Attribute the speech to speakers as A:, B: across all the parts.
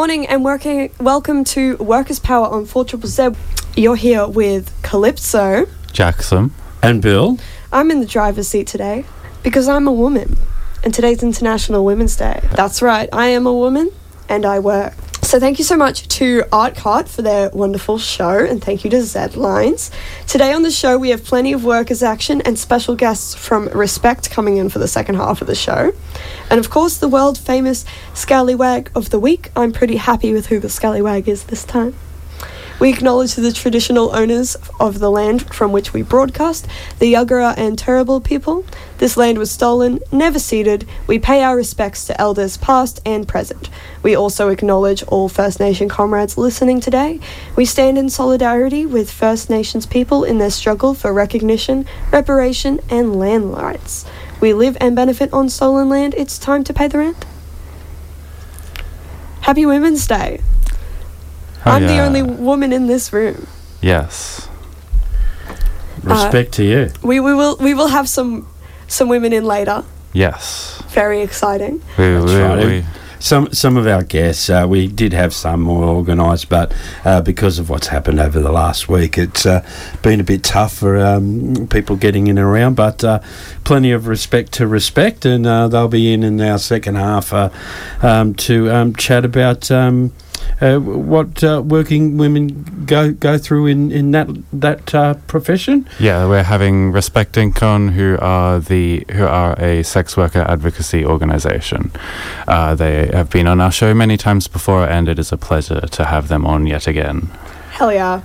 A: morning and working, welcome to Workers' Power on 4 Z. You're here with Calypso.
B: Jackson.
C: And Bill.
A: I'm in the driver's seat today because I'm a woman and today's International Women's Day. That's right, I am a woman and I work. So thank you so much to Artcart for their wonderful show, and thank you to Z Lines. Today on the show, we have plenty of workers' action and special guests from Respect coming in for the second half of the show. And of course, the world famous Scallywag of the Week. I'm pretty happy with who the Scallywag is this time. We acknowledge the traditional owners of the land from which we broadcast, the Yagara and Turrbal people. This land was stolen, never ceded. We pay our respects to elders past and present. We also acknowledge all First Nation comrades listening today. We stand in solidarity with First Nations people in their struggle for recognition, reparation, and land rights. We live and benefit on stolen land. It's time to pay the rent. Happy Women's Day.
B: Oh,
A: I'm the only woman in this room.
B: Yes.
C: Respect to you.
A: We, we will we will have some some women in later.
B: Yes.
A: Very exciting.
B: We,
C: That's
B: we,
C: right.
B: we-
C: Some some of our guests, uh, we did have some more organised, but uh, because of what's happened over the last week, it's uh, been a bit tough for um, people getting in and around. But uh, plenty of respect to respect, and uh, they'll be in in our second half uh, um, to um, chat about. Uh, what uh, working women go go through in in that that uh, profession?
B: yeah, we're having Respect Inc on, who are the who are a sex worker advocacy organisation. Uh, they have been on our show many times before, and it is a pleasure to have them on yet again.
A: Hell yeah.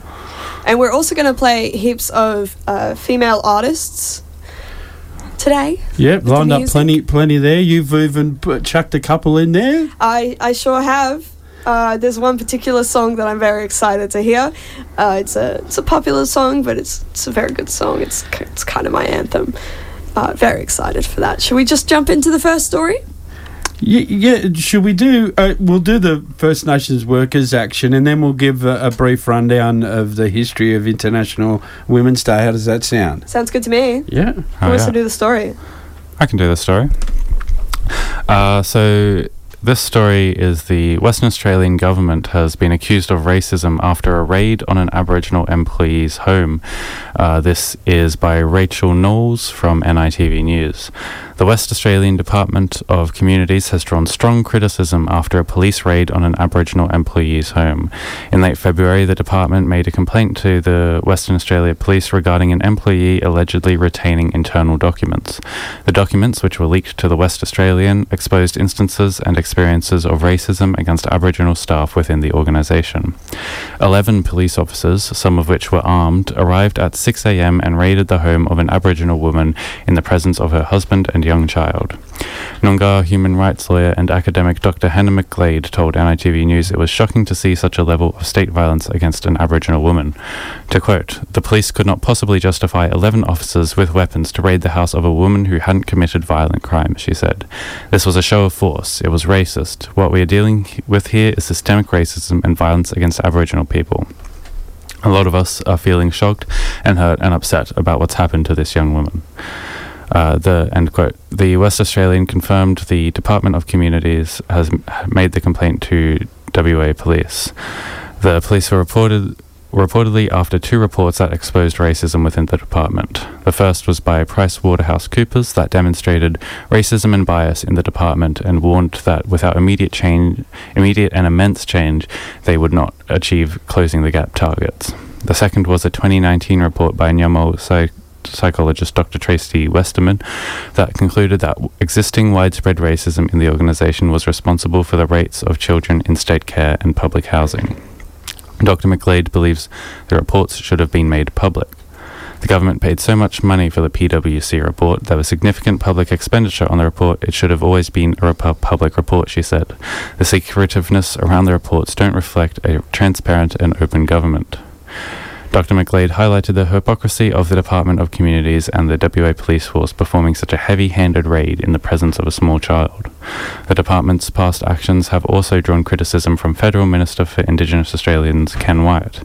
A: And we're also going to play heaps of uh, female artists today.
C: Yep, lined up plenty plenty there. You've even put, chucked a couple in there.
A: I, I sure have. Uh, there's one particular song that I'm very excited to hear. Uh, it's a it's a popular song, but it's it's a very good song. It's it's kind of my anthem. Uh, very excited for that. Should we just jump into the first story?
C: Y- Yeah, should we do? Uh, we'll do the First Nations Workers Action, and then we'll give a, a brief rundown of the history of International Women's Day. How does that sound?
A: Sounds good to me.
C: Yeah.
A: Who
B: Oh,
A: wants
B: yeah.
A: to do the story?
B: I can do the story. Uh, so this story is the Western Australian government has been accused of racism after a raid on an Aboriginal employee's home. Uh, this is by Rachel Knowles from NITV News. The West Australian Department of Communities has drawn strong criticism after a police raid on an Aboriginal employee's home. In late February, the department made a complaint to the Western Australia Police regarding an employee allegedly retaining internal documents. The documents, which were leaked to the West Australian, exposed instances and experiences of racism against Aboriginal staff within the organisation. Eleven police officers, some of which were armed, arrived at 6 a.m. and raided the home of an Aboriginal woman in the presence of her husband and young child. Noongar human rights lawyer and academic Dr. Hannah McGlade told NITV News it was shocking to see such a level of state violence against an Aboriginal woman. To quote, the police could not possibly justify 11 officers with weapons to raid the house of a woman who hadn't committed violent crime, she said. This was a show of force. It was racist. What we are dealing with here is systemic racism and violence against Aboriginal people. A lot of us are feeling shocked and hurt and upset about what's happened to this young woman. Uh, the end quote. The West Australian confirmed the Department of Communities has m- made the complaint to WA Police. The police were reported reportedly after two reports that exposed racism within the department. The first was by Price Waterhouse Coopers that demonstrated racism and bias in the department and warned that without immediate change, immediate and immense change, they would not achieve closing the gap targets. The second was a 2019 report by Nyamo Psych- psychologist Dr. Tracy Westerman that concluded that existing widespread racism in the organisation was responsible for the rates of children in state care and public housing. Dr. McGlade believes the reports should have been made public. The government paid so much money for the PwC report, there was significant public expenditure on the report. It should have always been a public report, she said. The secretiveness around the reports don't reflect a transparent and open government. Dr. McLeod highlighted the hypocrisy of the Department of Communities and the WA Police Force performing such a heavy handed raid in the presence of a small child. The department's past actions have also drawn criticism from Federal Minister for Indigenous Australians Ken Wyatt.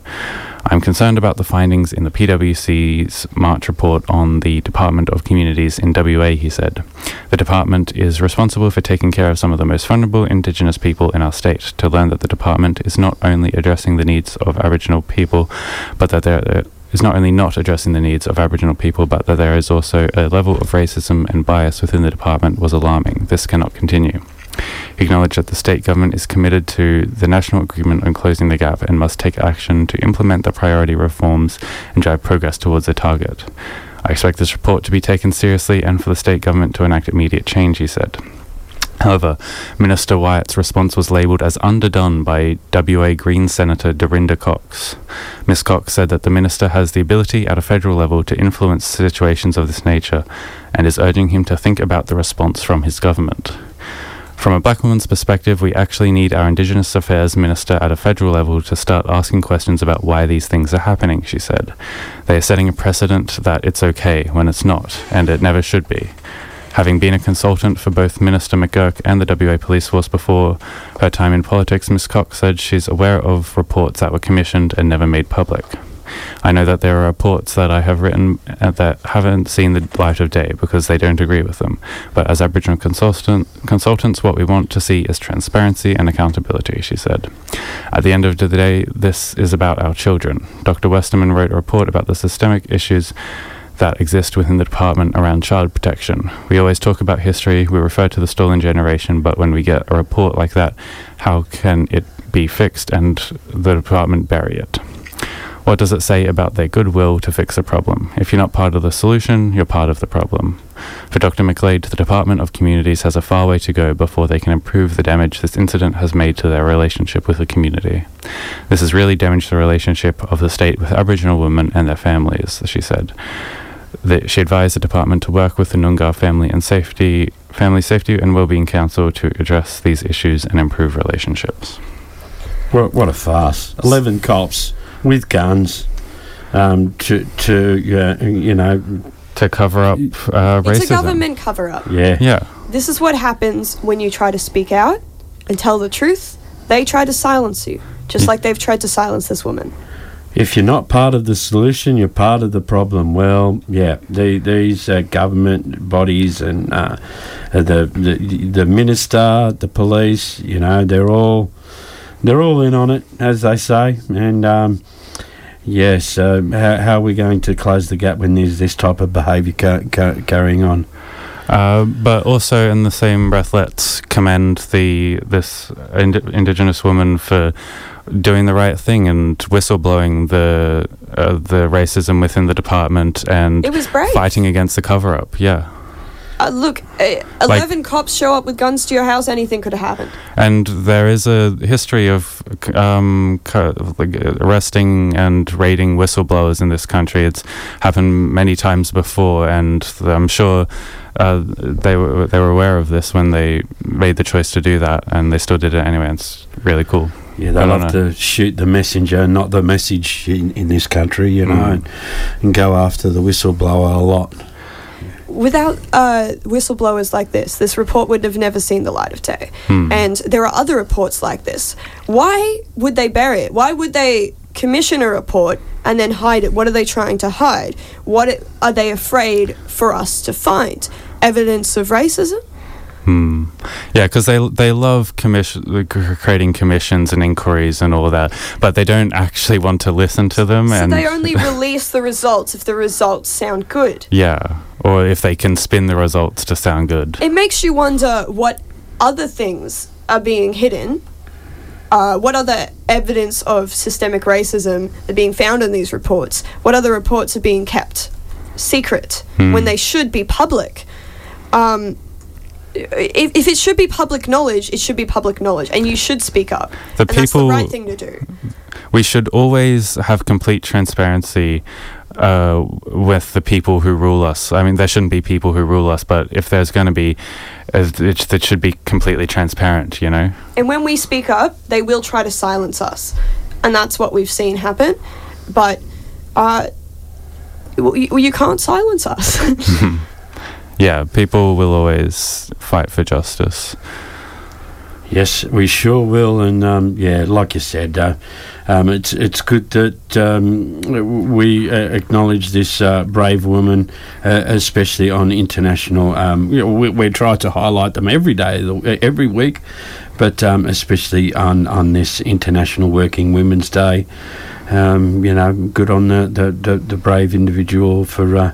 B: I'm concerned about the findings in the PwC's March report on the Department of Communities in WA, he said. The department is responsible for taking care of some of the most vulnerable Indigenous people in our state. To learn that the department is not only addressing the needs of Aboriginal people, but that there uh, is not only not addressing the needs of Aboriginal people, but that there is also a level of racism and bias within the department was alarming. This cannot continue. He acknowledged that the state government is committed to the national agreement on closing the gap and must take action to implement the priority reforms and drive progress towards the target. I expect this report to be taken seriously and for the state government to enact immediate change, he said. However, Minister Wyatt's response was labelled as underdone by WA Green Senator Dorinda Cox. Ms. Cox said that the minister has the ability at a federal level to influence situations of this nature and is urging him to think about the response from his government. From a black woman's perspective, we actually need our Indigenous Affairs Minister at a federal level to start asking questions about why these things are happening, she said. They are setting a precedent that it's okay when it's not, and it never should be. Having been a consultant for both Minister McGurk and the WA Police Force before her time in politics, Ms. Cox said she's aware of reports that were commissioned and never made public. I know that there are reports that I have written uh, that haven't seen the light of day because they don't agree with them. But as Aboriginal consultant, consultants, what we want to see is transparency and accountability, she said. At the end of the day, this is about our children. Dr. Westerman wrote a report about the systemic issues that exist within the department around child protection. We always talk about history, we refer to the stolen generation, but when we get a report like that, how can it be fixed and the department bury it? What does it say about their goodwill to fix a problem? If you're not part of the solution, you're part of the problem. For Dr. McGlade, the Department of Communities has a far way to go before they can improve the damage this incident has made to their relationship with the community. This has really damaged the relationship of the state with Aboriginal women and their families, she said. That she advised the department to work with the Noongar Family and Safety Family Safety and Wellbeing Council to address these issues and improve relationships.
C: What, what a farce! Eleven cops with guns um, to to uh, you know
B: To cover up uh, racism.
A: It's a government cover up.
C: yeah
B: Yeah.
A: This is what happens when you try to speak out and tell the truth. They try to silence you, just like they've tried to silence this woman.
C: If you're not part of the solution, you're part of the problem. Well, yeah, the, these uh, government bodies and uh, the, the the minister, the police, you know, they're all they're all in on it, as they say. And um, yes, uh, how, how are we going to close the gap when there's this type of behaviour ca- ca- carrying on?
B: Uh, but also, in the same breath, let's commend the this ind- Indigenous woman for doing the right thing and whistleblowing the uh, the racism within the department and
A: It was
B: fighting against the cover up. Yeah,
A: Uh, look, uh, 11 cops show up with guns to your house, anything could have happened.
B: and there is a history of um, like arresting and raiding whistleblowers in this country. It's happened many times before, and I'm sure. Uh, they were they were aware of this when they made the choice to do that, and they still did it anyway. It's really cool.
C: Yeah, they love
B: know.
C: to shoot the messenger, not the message in, in this country, you know,
B: Mm.
C: and, and go after the whistleblower a lot.
A: Without uh, whistleblowers like this, this report would have never seen the light of day.
B: Hmm.
A: And there are other reports like this. Why would they bury it? Why would they commission a report and then hide it? What are they trying to hide? What are they afraid for us to find? Evidence of racism?
B: Hmm. Yeah, because they they love commission creating commissions and inquiries and all that, but they don't actually want to listen to them.
A: So
B: and
A: they only release the results if the results sound good.
B: yeah, or if they can spin the results to sound good.
A: It makes you wonder what other things are being hidden. Uh, what other evidence of systemic racism are being found in these reports? What other reports are being kept secret
B: Hmm.
A: when they should be public? Um, if, if it should be public knowledge, it should be public knowledge, and you should speak up.
B: The
A: and that's the
B: people-
A: right thing to do.
B: We should always have complete transparency uh, with the people who rule us. I mean, there shouldn't be people who rule us, but if there's going to be, uh, it, it should be completely transparent. You know.
A: And when we speak up, they will try to silence us. And that's what we've seen happen. But uh, well, you, you can't silence us.
B: Yeah, people will always fight for justice.
C: Yes, we sure will. And um, yeah, like you said, uh, um, it's it's good that um, we uh, acknowledge this uh, brave woman, uh, especially on international. Um, you know, we, we try to highlight them every day, every week, but um, especially on on this International Working Women's Day. Um, you know, good on the the, the, the brave individual for uh,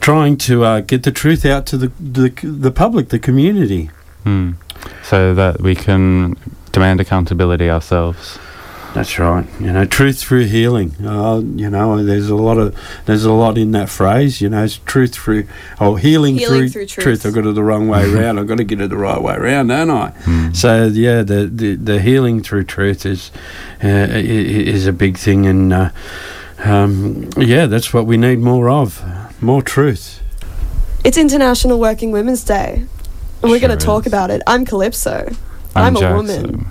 C: trying to uh, get the truth out to the the, the public, the community.
B: Mm. So that we can demand accountability ourselves.
C: That's right. You know, truth through healing. Uh, you know, there's a lot of there's a lot in that phrase. You know, it's truth through oh healing,
A: Healing
C: through,
A: through truth.
C: truth. I've got it the wrong way around. I've got to get it the right way around, don't I?
B: Mm.
C: So yeah, the, the the healing through truth is uh, i- i- is a big thing, and uh, um, yeah, that's what we need more of, more truth.
A: It's International Working Women's Day. And we're
B: Sure
A: going to talk about it. I'm Calypso. I'm a woman.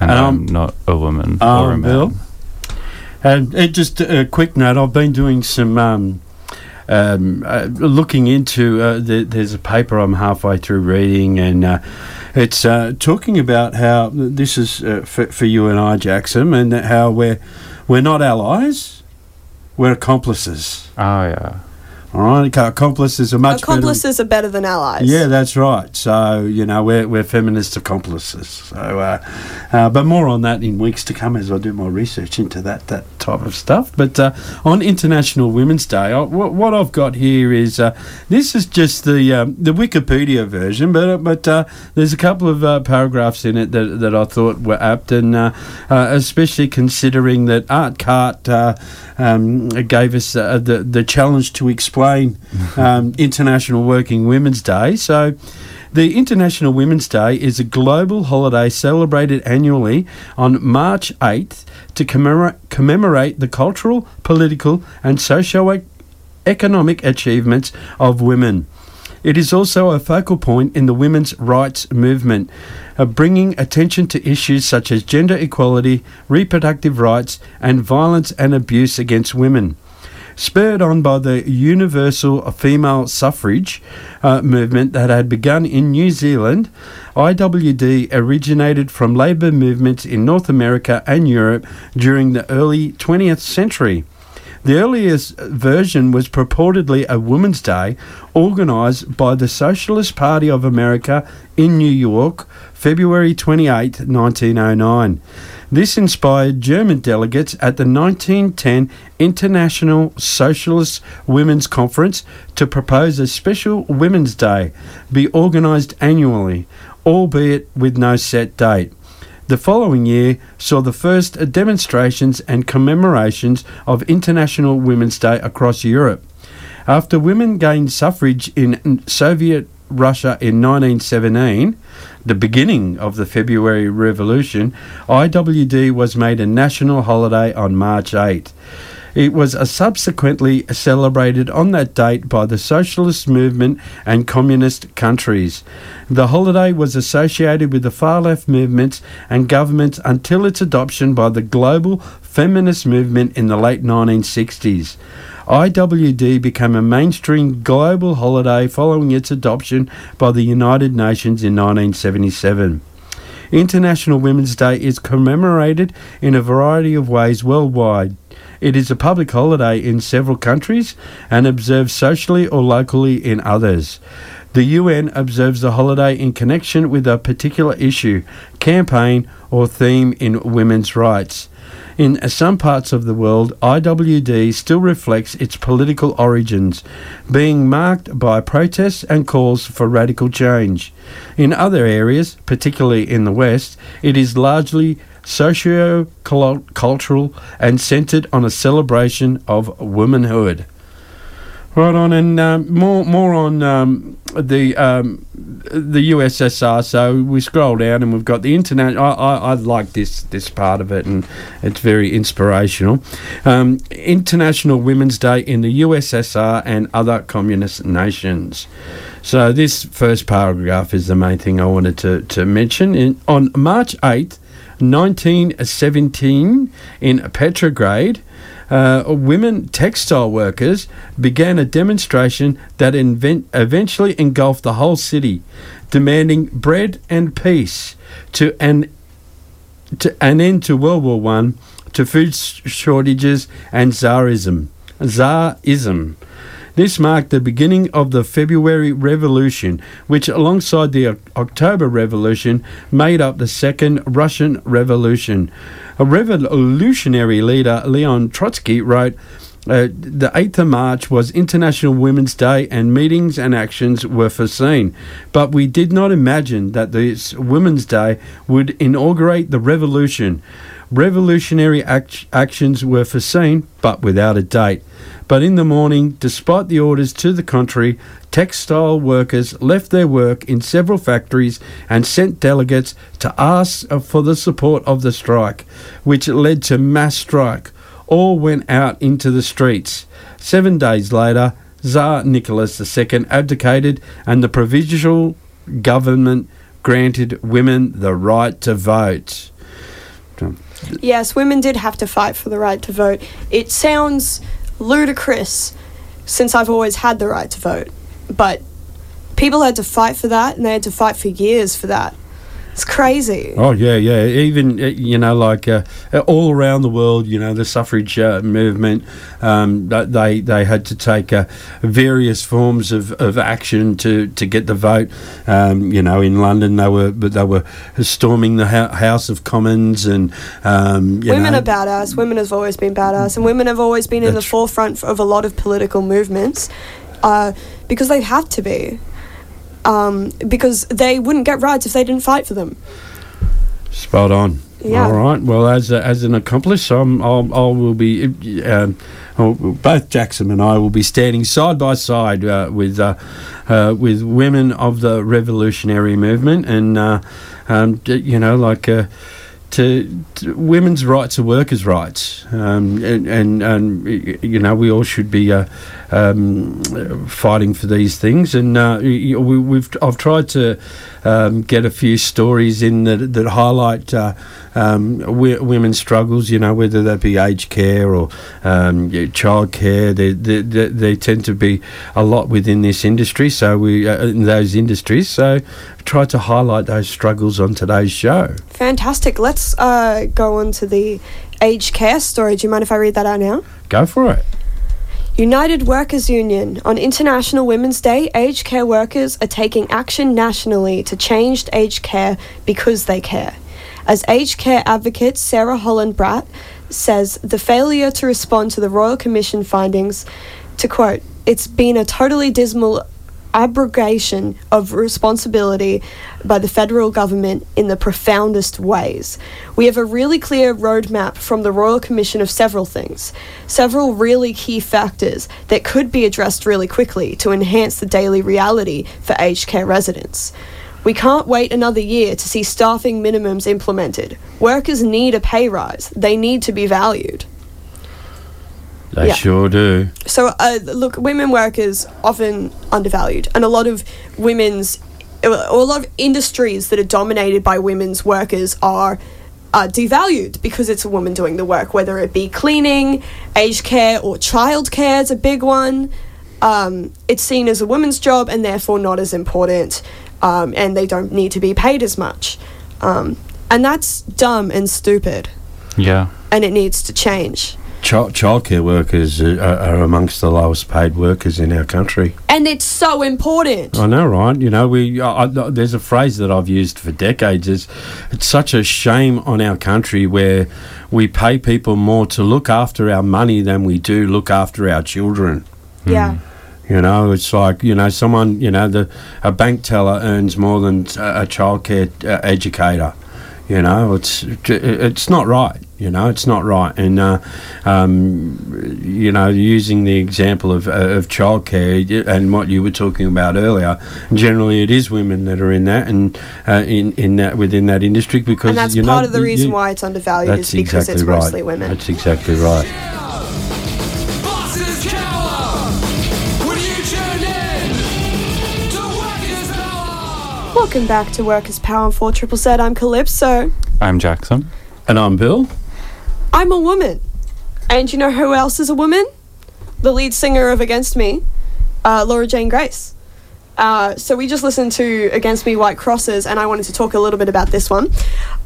B: And
C: Um,
B: I'm not a woman or a
C: Um,
B: man.
C: Bill? And uh, just a quick note, I've been doing some um, um, uh, looking into. Uh, the, there's a paper I'm halfway through reading, and uh, it's uh, talking about how this is uh, for, for you and I, Jackson, and how we're we're not allies, we're accomplices.
B: Oh yeah.
C: All right, accomplices are much better-
A: Accomplices are better than allies.
C: yeah, that's right. So you know we're we're feminist accomplices. So, uh, uh, but more on that in weeks to come as I do my research into that that type of stuff. But uh, on International Women's Day, I, what, what I've got here is uh, this is just the um, the Wikipedia version, but uh, but uh, there's a couple of uh, paragraphs in it that that I thought were apt, and uh, uh, especially considering that Art Cart uh, um, gave us uh, the the challenge to um, International Working Women's Day. So. The International Women's Day is a global holiday celebrated annually on March 8th to commemorate, commemorate the cultural, political, and socio-economic achievements of women. It is also a focal point in the women's rights movement, uh, bringing attention to issues such as gender equality, reproductive rights, and violence and abuse against women. Spurred on by the universal female suffrage uh, movement that had begun in New Zealand, IWD originated from labour movements in North America and Europe during the early 20th century. The earliest version was purportedly a Women's Day organised by the Socialist Party of America in New York, February 28, 1909. This inspired German delegates at the 1910 International Socialist Women's Conference to propose a special Women's Day be organised annually, albeit with no set date. The following year saw the first demonstrations and commemorations of International Women's Day across Europe. After women gained suffrage in Soviet Russia in 1917, the beginning of the February Revolution, IWD was made a national holiday on March 8. It was subsequently celebrated on that date by the socialist movement and communist countries. The holiday was associated with the far left movements and governments until its adoption by the global feminist movement in the late 1960s. IWD became a mainstream global holiday following its adoption by the United Nations in 1977. International Women's Day is commemorated in a variety of ways worldwide. It is a public holiday in several countries and observed socially or locally in others. The UN observes the holiday in connection with a particular issue, campaign, or theme in women's rights. In some parts of the world, IWD still reflects its political origins, being marked by protests and calls for radical change. In other areas, particularly in the West, it is largely socio cultural and centered on a celebration of womanhood. Right on, and um, more more on um, the um, the USSR. So we scroll down, and we've got the internet. I, I, I like this this part of it, and it's very inspirational. Um, International Women's Day in the USSR and other communist nations. So this first paragraph is the main thing I wanted to to mention. In, on March eighth, nineteen seventeen, in Petrograd uh, women textile workers began a demonstration that invent- eventually engulfed the whole city, demanding bread and peace to an to an end to World War One to food sh- shortages and Tsarism. Tsarism. This marked the beginning of the February Revolution, which, alongside the October Revolution, made up the Second Russian Revolution. A revolutionary leader, Leon Trotsky, wrote, uh, the 8th of March was International Women's Day, and meetings and actions were foreseen. But we did not imagine that this Women's Day would inaugurate the revolution. Revolutionary act- actions were foreseen, but without a date. But in the morning, despite the orders to the contrary, textile workers left their work in several factories and sent delegates to ask for the support of the strike, which led to mass strike all went out into the streets. Seven days later, Tsar Nicholas II abdicated and the provisional government granted women the right to vote.
A: Yes, women did have to fight for the right to vote. It sounds ludicrous since I've always had the right to vote, but people had to fight for that and they had to fight for years for that. It's crazy.
C: Oh yeah, yeah. Even uh, you know, like uh, all around the world, you know, the suffrage uh, movement. Um, they they had to take uh, various forms of, of action to, to get the vote. Um, you know, in London, they were but they were storming the Hou- House of Commons, and um, you
A: women
C: know,
A: are badass. Women have always been badass, and women have always been in the forefront of a lot of political movements uh, because they have to be. Um, because they wouldn't get rights if they didn't fight for them.
C: Spot on.
A: Yeah.
C: All right. Well, as a, as an accomplice, I'm, I'll, I will be. Um, oh, both Jackson and I will be standing side by side uh, with uh, uh, with women of the revolutionary movement, and uh, um, you know, like. Uh, to, to women's rights are workers' rights, um, and, and, and you know we all should be uh, um, fighting for these things. And uh, we, we've I've tried to um, get a few stories in that that highlight uh, um, w- women's struggles. You know whether that be aged care or um, y- child care. They, they, they, they tend to be a lot within this industry. So we uh, in those industries. So try to highlight those struggles on today's show.
A: Fantastic. Let's uh, go on to the aged care story. Do you mind if I read that out now?
C: Go for it.
A: United Workers Union. On International Women's Day, aged care workers are taking action nationally to change aged care because they care. As aged care advocate Sarah Holland Batt says, the failure to respond to the Royal Commission findings, to quote, it's been a totally dismal abrogation of responsibility by the federal government in the profoundest ways. We have a really clear roadmap from the Royal Commission of several things, several really key factors that could be addressed really quickly to enhance the daily reality for aged care residents. We can't wait another year to see staffing minimums implemented. Workers need a pay rise, they need to be valued.
C: They
A: Yeah.
C: sure do.
A: So, uh, look, women workers often undervalued, and a lot of women's, or a lot of industries that are dominated by women's workers are uh, devalued because it's a woman doing the work, whether it be cleaning, aged care, or childcare is a big one. Um, it's seen as a woman's job and therefore not as important, um, and they don't need to be paid as much. Um, and that's dumb and stupid,
B: Yeah.
A: and it needs to change.
C: Child childcare workers are, are are amongst the lowest paid workers in our country.
A: And it's so important.
C: I know, right? You know, we I, I, there's a phrase that I've used for decades. Is it's such a shame on our country where we pay people more to look after our money than we do look after our children.
A: Yeah.
C: You know, it's like you know, someone you know, the a bank teller earns more than a, a childcare uh, educator. You know, it's it's not right. You know, it's not right. And uh, um, you know, using the example of uh, of childcare and what you were talking about earlier, generally it is women that are in that and uh, in in that within that industry because
A: and that's
C: you know,
A: part of the
C: you-
A: reason
C: you-
A: why it's undervalued
C: That's
A: is because
C: exactly
A: it's
C: right.
A: mostly women.
C: That's exactly right.
D: Bosses cower when you tune in to Workers Power.
A: Welcome back to Workers Power on 4 Triple Z. I'm Calypso.
B: I'm Jackson.
C: And I'm Bill.
A: I'm a woman. And you know who else is a woman? The lead singer of Against Me, uh, Laura Jane Grace. Uh, so we just listened to Against Me White Crosses, and I wanted to talk a little bit about this one.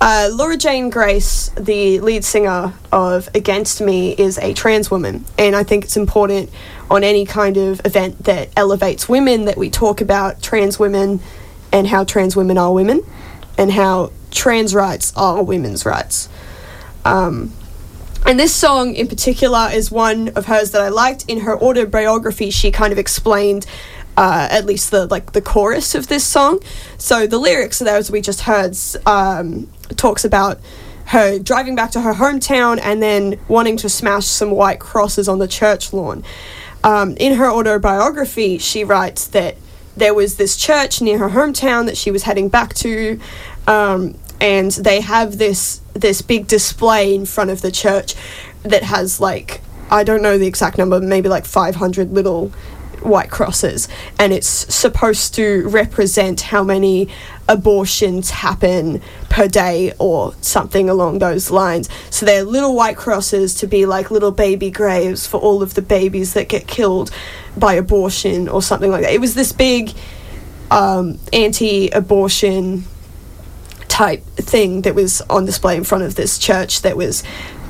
A: Uh, Laura Jane Grace, the lead singer of Against Me, is a trans woman, and I think it's important on any kind of event that elevates women that we talk about trans women and how trans women are women, and how trans rights are women's rights. Um, and this song in particular is one of hers that I liked. In her autobiography, she kind of explained uh, at least the like the chorus of this song. So the lyrics, of those we just heard, um, talks about her driving back to her hometown and then wanting to smash some white crosses on the church lawn. Um, in her autobiography, she writes that there was this church near her hometown that she was heading back to, um, and they have this this big display in front of the church that has like I don't know the exact number, maybe like 500 little white crosses, and it's supposed to represent how many abortions happen per day or something along those lines. So they're little white crosses to be like little baby graves for all of the babies that get killed by abortion or something like that. It was this big um, anti abortion type thing that was on display in front of this church that was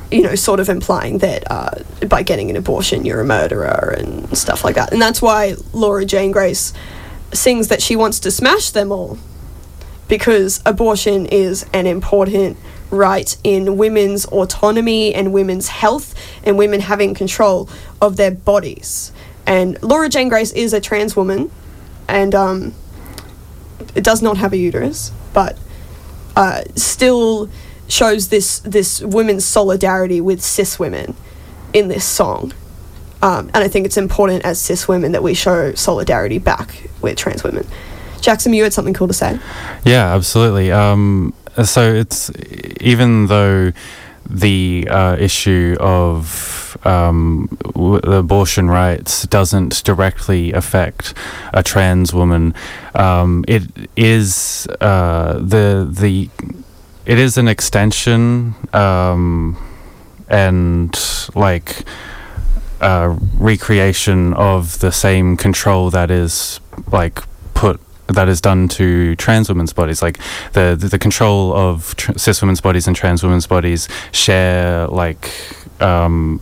A: you know sort of implying that uh, by getting an abortion you're a murderer and stuff like that. And that's why laura jane grace sings that she wants to smash them all because abortion is an important right in women's autonomy and women's health and women having control of their bodies. And laura jane grace is a trans woman and um, it does not have a uterus but uh, still shows this this women's solidarity with cis women in this song. Um, and I think it's important as cis women that we show solidarity back with trans women. Jackson, you had something cool to say.
B: Yeah, absolutely. Um, so it's even though the uh, issue of um, w- abortion rights doesn't directly affect a trans woman, um, it is uh, the the it is an extension um, and like recreation of the same control that is like put that is done to trans women's bodies. Like the the, the control of tr- cis women's bodies and trans women's bodies share like um,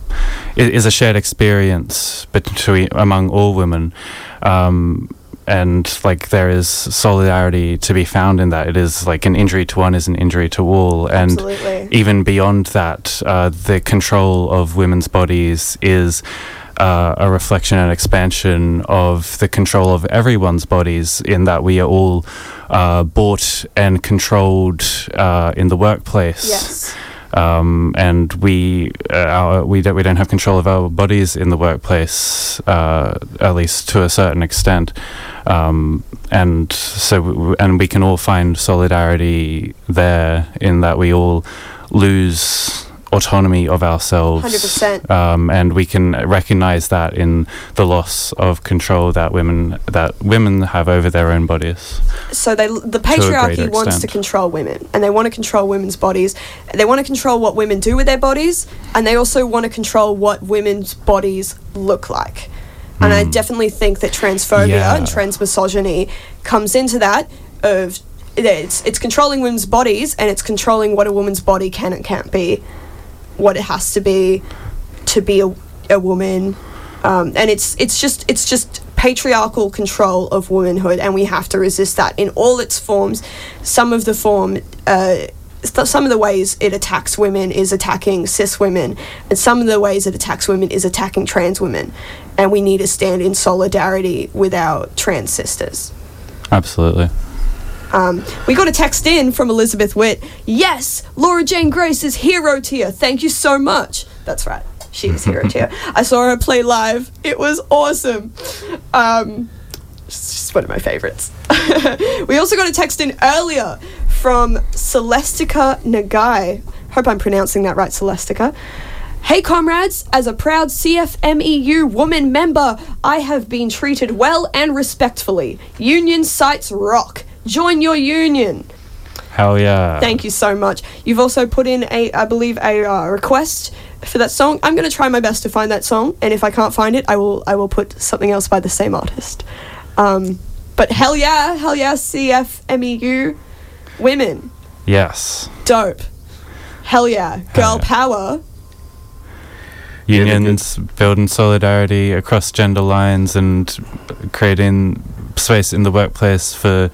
B: is a shared experience between among all women um, and like there is solidarity to be found in that it is like an injury to one is an injury to all and
A: Absolutely.
B: even beyond that, uh, the control of women's bodies is uh, a reflection and expansion of the control of everyone's bodies, in that we are all uh, bought and controlled uh, in the workplace.
A: Yes.
B: Um, and we uh, our, we don't we don't have control of our bodies in the workplace, uh, at least to a certain extent. Um, and so w- and we can all find solidarity there in that we all lose autonomy of ourselves
A: 100%.
B: um, and we can recognize that in the loss of control that women that women have over their own bodies.
A: So they the patriarchy wants to control women and they want to control women's bodies. They want to control what women do with their bodies and they also want to control what women's bodies look like. And i definitely think that transphobia
B: Yeah.
A: and transmisogyny comes into that of it's it's controlling women's bodies and it's controlling what a woman's body can and can't be what it has to be to be a, a woman. Um, and it's it's just it's just patriarchal control of womanhood and we have to resist that in all its forms. Some of the form uh, some of the ways it attacks women is attacking cis women and some of the ways it attacks women is attacking trans women. And we need to stand in solidarity with our trans sisters.
B: Absolutely
A: um, we got a text in from Elizabeth Witt. Yes, Laura Jane Grace is hero tier. Thank you so much. That's right. She is hero tier. I saw her play live. It was awesome. Um, just one of my favorites. we also got a text in earlier from Celestica Nagai. Hope I'm pronouncing that right, Celestica. Hey comrades, as a proud CFMEU woman member, I have been treated well and respectfully. Union sites rock. Join your union.
B: hell yeah
A: Thank you so much. You've also put in a, I believe, a uh, request for that song. I'm going to try my best to find that song, and if I can't find it, I will, I will put something else by the same artist. Um, But hell yeah, hell yeah, CFMEU E women.
B: Yes.
A: Dope. Hell yeah. Girl
B: yeah.
A: power.
B: Unions building solidarity across gender lines and creating space in the workplace for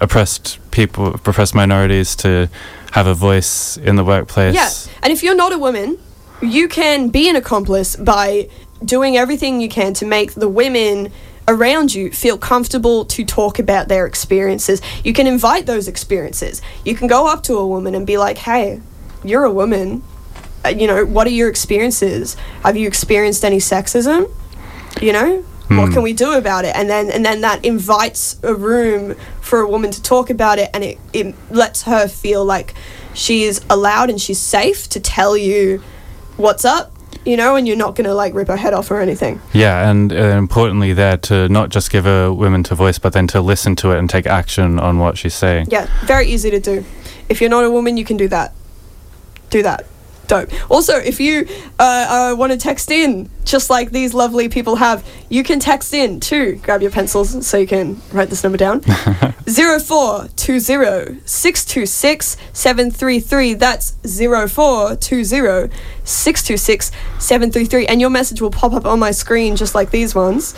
B: oppressed people, oppressed minorities to have a voice in the workplace.
A: Yeah. And if you're not a woman, you can be an accomplice by doing everything you can to make the women around you feel comfortable to talk about their experiences. You can invite those experiences. You can go up to a woman and be like, "Hey, you're a woman. Uh, you know, what are your experiences? Have you experienced any sexism? You know, what
B: Hmm.
A: can we do about it?" And then and then that invites a room for a woman to talk about it and it, it lets her feel like she is allowed and she's safe to tell you what's up, you know, and you're not going to like rip her head off or anything.
B: Yeah, and uh, importantly, there to not just give a woman to voice, but then to listen to it and take action on what she's saying.
A: Yeah, very easy to do. If you're not a woman, you can do that. Do that. Dope. Also, if you uh, uh, want to text in, just like these lovely people have, you can text in too. Grab your pencils so you can write this number down. 0420 626 733. That's 0420 626 733. And your message will pop up on my screen just like these ones.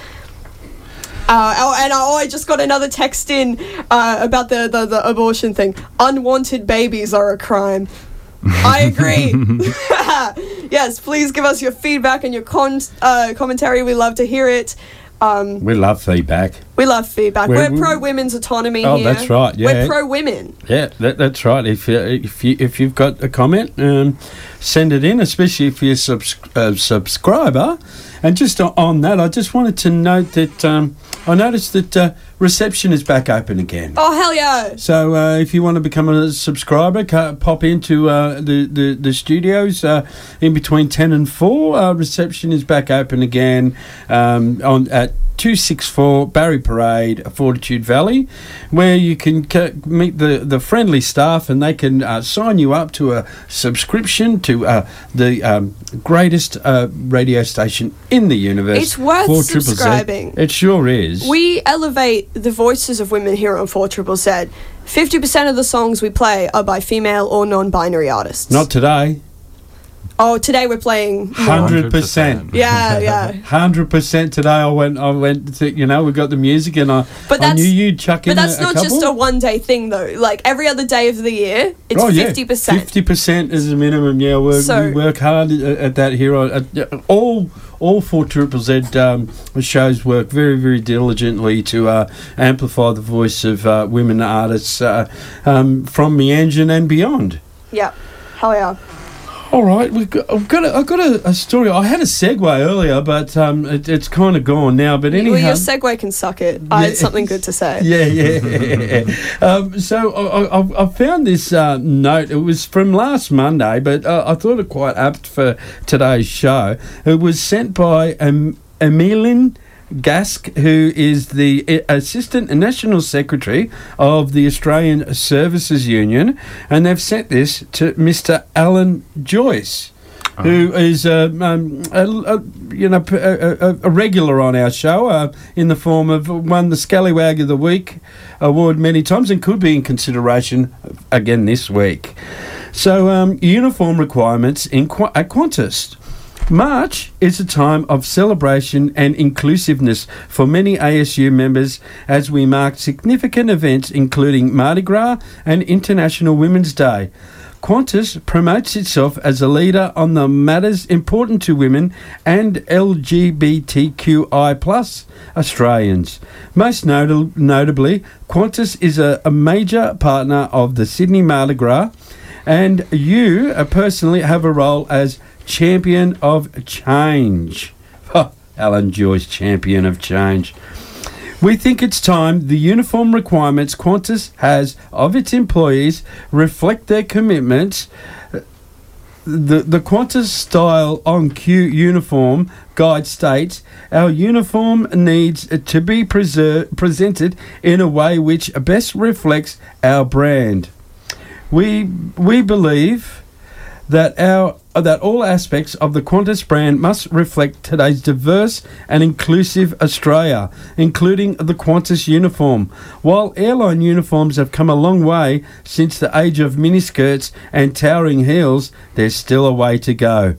A: Uh, oh, and oh, I just got another text in uh, about the, the, the abortion thing. Unwanted babies are a crime. I agree. yes, please give us your feedback and your con- uh, commentary. We love to hear it. Um,
C: We love feedback.
A: we love feedback.
C: We're-
A: We're, pro women's autonomy
C: Oh,
A: here.
C: that's right, yeah.
A: We're pro women.
C: Yeah, that, that's right. If you, if you if you've got a comment, um, send it in. Especially if you're a subs- uh, subscriber. And just on that, I just wanted to note that um, I noticed that uh, reception is back open again.
A: Oh hell yeah!
C: So uh, if you want to become a subscriber, pop into uh, the, the the studios uh, in between ten and four. Uh, reception is back open again um, on at. 264 Barry Parade, Fortitude Valley, where you can ca- meet the, the friendly staff and they can uh, sign you up to a subscription to uh, the um, greatest uh, radio station in the universe.
A: It's worth
C: 4ZZZ.
A: subscribing.
C: It sure is.
A: We elevate the voices of women here on 4 Triple Z. 50% of the songs we play are by female or non binary artists.
C: Not today.
A: Oh, today we're playing.
C: Hundred percent.
A: Yeah, yeah.
C: Hundred percent. Today I went. I went. To, you know, we got the music, and I.
A: But
C: I
A: that's-
C: knew you'd chuck
A: But
C: in
A: that's
C: a, a
A: not
C: couple.
A: just a one day thing, though. Like every other day of the year, it's
C: Oh,
A: 50%.
C: Fifty percent is the minimum. Yeah, we
A: So-
C: we work hard at, at that here. on- At, all all four triple Z um, shows work very very diligently to uh, amplify the voice of uh, women artists uh, um, from Meanjin and beyond.
A: Yeah. Hell yeah.
C: All right, we've got, I've got, a, I've got a, a story. I had a segue earlier, but um, it, it's kind of gone now. But anyhow,
A: Well, your segue can suck it. I
C: Yeah.
A: had something good to say.
C: yeah, yeah. um, so I, I, I found this uh, note. It was from last Monday, but uh, I thought it quite apt for today's show. It was sent by um, Emeline Gaske, who is the Assistant National Secretary of the Australian Services Union, and they've sent this to Mr. Alan Joyce who is uh, um, a, a, you know a, a regular on our show uh, in the form of won the Scallywag of the Week award many times and could be in consideration again this week. So um, uniform requirements in Qu- at Qantas. March is a time of celebration and inclusiveness for many ASU members as we mark significant events including Mardi Gras and International Women's Day. Qantas promotes itself as a leader on the matters important to women and LGBTQI plus Australians. Most nota- notably, Qantas is a, a major partner of the Sydney Mardi Gras, and you uh, personally have a role as champion of change. Ha, Alan Joyce, champion of change. We think it's time the uniform requirements Qantas has of its employees reflect their commitments. The, the Qantas style on cue uniform guide states our uniform needs to be presented in a way which best reflects our brand. We, we believe that our that all aspects of the Qantas brand must reflect today's diverse and inclusive Australia, including the Qantas uniform. While airline uniforms have come a long way since the age of miniskirts and towering heels, there's still a way to go.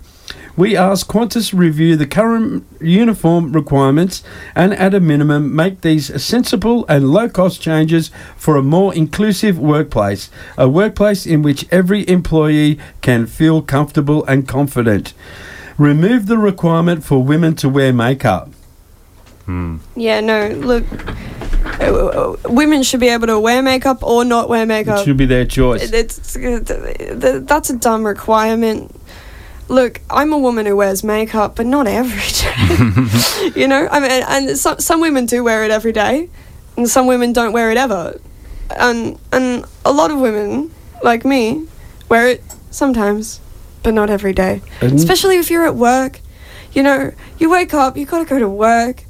C: We ask Qantas review the current uniform requirements and at a minimum make these sensible and low cost changes for a more inclusive workplace, a workplace in which every employee can feel comfortable and confident. Remove the requirement for women to wear makeup. Hmm.
A: Yeah, no, look, women should be able to wear makeup or not wear makeup.
C: It should be their choice.
A: It's, it's that's a dumb requirement. Look, I'm a woman who wears makeup, but not every day. you know, I mean, and some some women do wear it every day, and some women don't wear it ever. And and a lot of women, like me, wear it sometimes, but not every day.
C: And-
A: Especially if you're at work. You know, you wake up, you gotta go to work.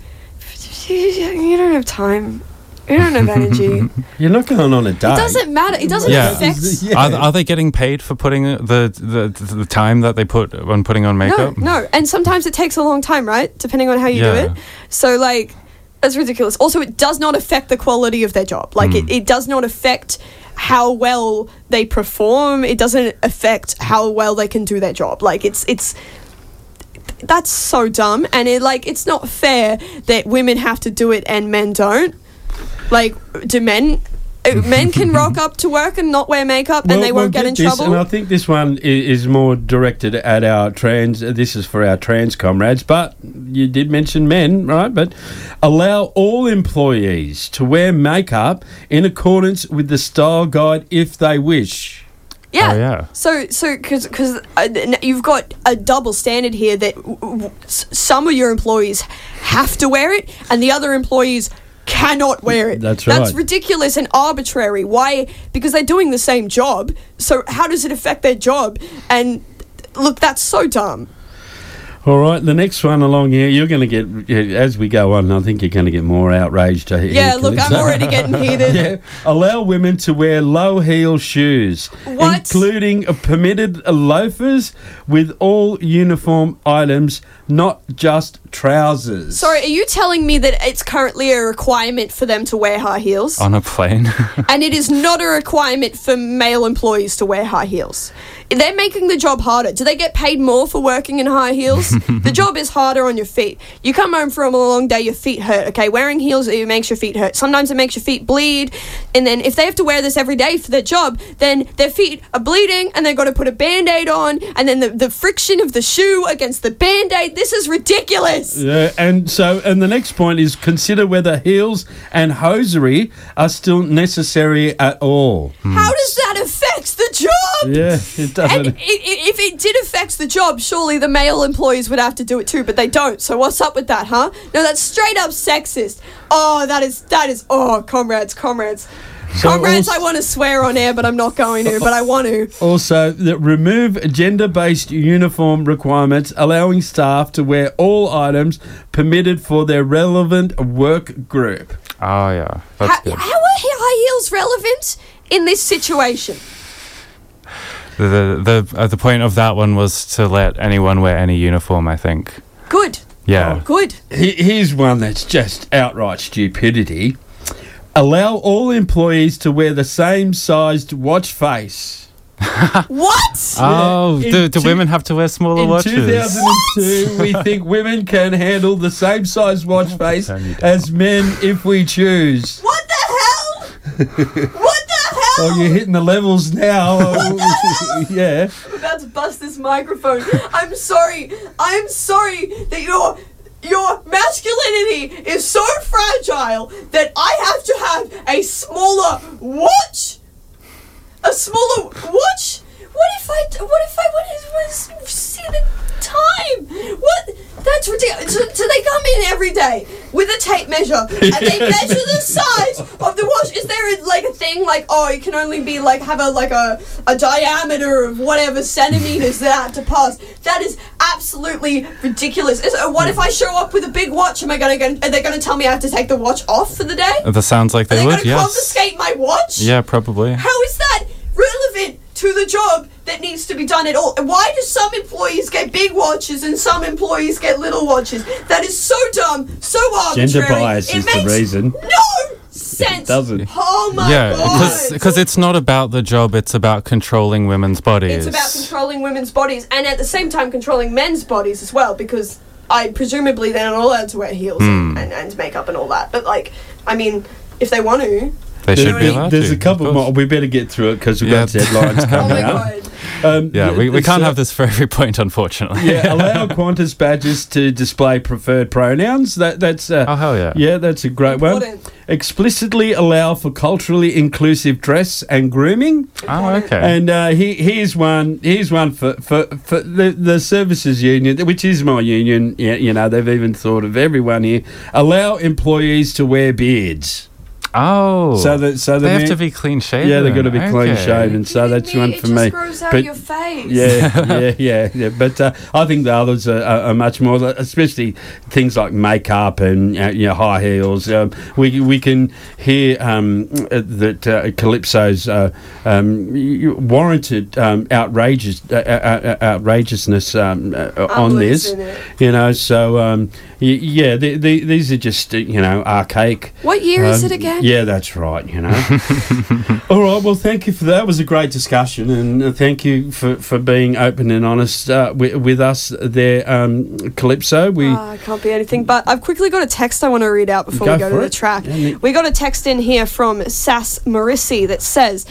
A: You don't have time. You don't have energy.
C: You're not going on a date.
A: It doesn't matter. It doesn't
B: Yeah.
A: affect.
C: Yeah.
B: Are, are they getting paid for putting the, the the time that they put on putting on makeup?
A: No, no. And sometimes it takes a long time, right? Depending on how you
B: Yeah.
A: do it. So, like, that's ridiculous. Also, it does not affect the quality of their job. Like, it, mm. it does not affect how well they perform. It doesn't affect how well they can do their job. Like, it's, it's, that's so dumb. And it, like, it's not fair that women have to do it and men don't. Like, do men. uh, Men can rock up to work and not wear makeup and they
C: we'll
A: won't get, in
C: this,
A: trouble.
C: And I think this one is, is more directed at our trans. This is for our trans comrades, but you did mention men, right? But allow all employees to wear makeup in accordance with the style guide if they wish.
A: Yeah.
B: Oh, yeah.
A: So, so because because uh, you've got a double standard here that w- w- s- some of your employees have to wear it, and the other employees cannot wear it.
C: That's
A: That's ridiculous and arbitrary. Why? Because they're doing the same job. So how does it affect their job? And look, that's so dumb.
C: All right, the next one along here, you're going to get as we go on. I think you're going to get more outraged. here,
A: Yeah. Look, I'm already getting heated.
C: Yeah, allow women to wear low heel shoes,
A: What?
C: including uh, permitted loafers with all uniform items, not just trousers.
A: Sorry, are you telling me that it's currently a requirement for them to wear high heels?
B: On a plane.
A: and it is not a requirement for male employees to wear high heels. They're making the job harder. Do they get paid more for working in high heels? the job is harder on your feet. You come home from a long day, your feet hurt, okay? Wearing heels, it makes your feet hurt. Sometimes it makes your feet bleed. And then if they have to wear this every day for their job, then their feet are bleeding and they've got to put a band aid on. And then the, the friction of the shoe against the band aid, this is ridiculous.
C: Yeah, and so, and the next point is consider whether heels and hosiery are still necessary at all.
A: How does that affect the job?
C: Yeah, it
A: And
C: doesn't.
A: i- i- if it did affect the job, surely the male employees would have to do it too, but they don't. So what's up with that, huh? No, that's straight up sexist. Oh, that is that is oh, comrades, comrades.
C: So
A: comrades,
C: also-
A: I want to swear on air, but I'm not going to, but I want to.
C: Also, that remove gender-based uniform requirements, allowing staff to wear all items permitted for their relevant work group.
B: oh yeah,
A: How,
B: that's
A: how
B: good.
A: are high heels relevant in this situation?
B: The the the, uh, the point of that one was to let anyone wear any uniform. I think.
A: Good,
B: Yeah.
A: good.
C: He- Here's one that's just outright stupidity. Allow all employees to wear the same sized watch face.
A: What?
B: Oh,
C: In
B: do, do
C: two-
B: women have to wear smaller
C: In
B: watches?
C: 2002, we think women can handle the same size watch face
B: Turn you down.
C: as men if we choose.
A: What the hell? what
C: Oh, you're hitting the levels now. Oh, yeah.
A: I'm about to bust this microphone. I'm sorry. I'm sorry that your your masculinity is so fragile that I have to have a smaller watch. A smaller watch. What if I? What if I was, was see the time? What? That's ridiculous. So, so they come in every day with a tape measure and they measure the size of the watch. Is there a, like a thing like oh it can only be like have a like a a diameter of whatever centimeters that to pass? That is absolutely ridiculous. Is, uh, what if I show up with a big watch? Am I gonna go? Are they gonna tell me I have to take the watch off for the day?
B: That sounds like
A: Are
B: they
A: they
B: would. Yes.
A: confiscate my watch?
B: Yeah, probably.
A: How is that to the job that needs to be done at all. Why do some employees get big watches and some employees get little watches? That is so dumb, so arbitrary.
C: Gender bias
A: It
C: is the
A: makes
C: reason.
A: No sense.
C: It doesn't.
A: Oh my
B: yeah,
A: god.
B: because it's not about the job; it's about controlling women's bodies.
A: It's about controlling women's bodies and at the same time controlling men's bodies as well because I presumably they're not allowed to wear heels
B: Hmm.
A: and, and makeup and all that. But like, I mean, if they want to,
B: they should be allowed
C: There's
B: to,
C: a couple
B: of
C: more. We better get through it because we've
B: Yeah.
C: got deadlines
A: oh
C: coming
A: my
C: up.
A: god.
C: Um,
B: Yeah, we, we can't
C: uh,
B: have this for every point, unfortunately.
C: yeah, allow Qantas badges to display preferred pronouns. That that's uh,
B: oh hell yeah.
C: yeah, that's a great one. Explicitly allow for culturally inclusive dress and grooming.
B: Oh okay.
C: And uh, he, here's one. Here's one for, for, for the, the services union, which is my union. Yeah, you know they've even thought of everyone here. Allow employees to wear beards.
B: Oh,
C: So that so the
B: they have
C: man-
B: to be clean shaven.
C: Yeah, they've got to be clean
B: Okay.
C: shaven. So that's one for
A: just
C: me.
A: grows out
C: But-
A: your face.
C: Yeah, yeah, yeah, yeah. But uh, I think the others are, are, are much more, especially things like makeup and uh, you know, high heels. Um, we we can hear um, uh, that uh, Calypso's uh, um, warranted um, outrageous uh, outrageousness um, uh, on this. You know, so um, y- yeah, the, the, these are just you know archaic.
A: What year is it again?
C: Yeah, that's right. You know. All right. Well, thank you for that. It was a great discussion, and uh, thank you for, for being open and honest uh, with, with us there, um, Calypso. We
A: Oh, I can't be anything. But I've quickly got a text I want to read out before
C: Go
A: we go to
C: for
A: the
C: it.
A: track.
C: Yeah, ne-
A: We got a text in here from Sass Marissi that says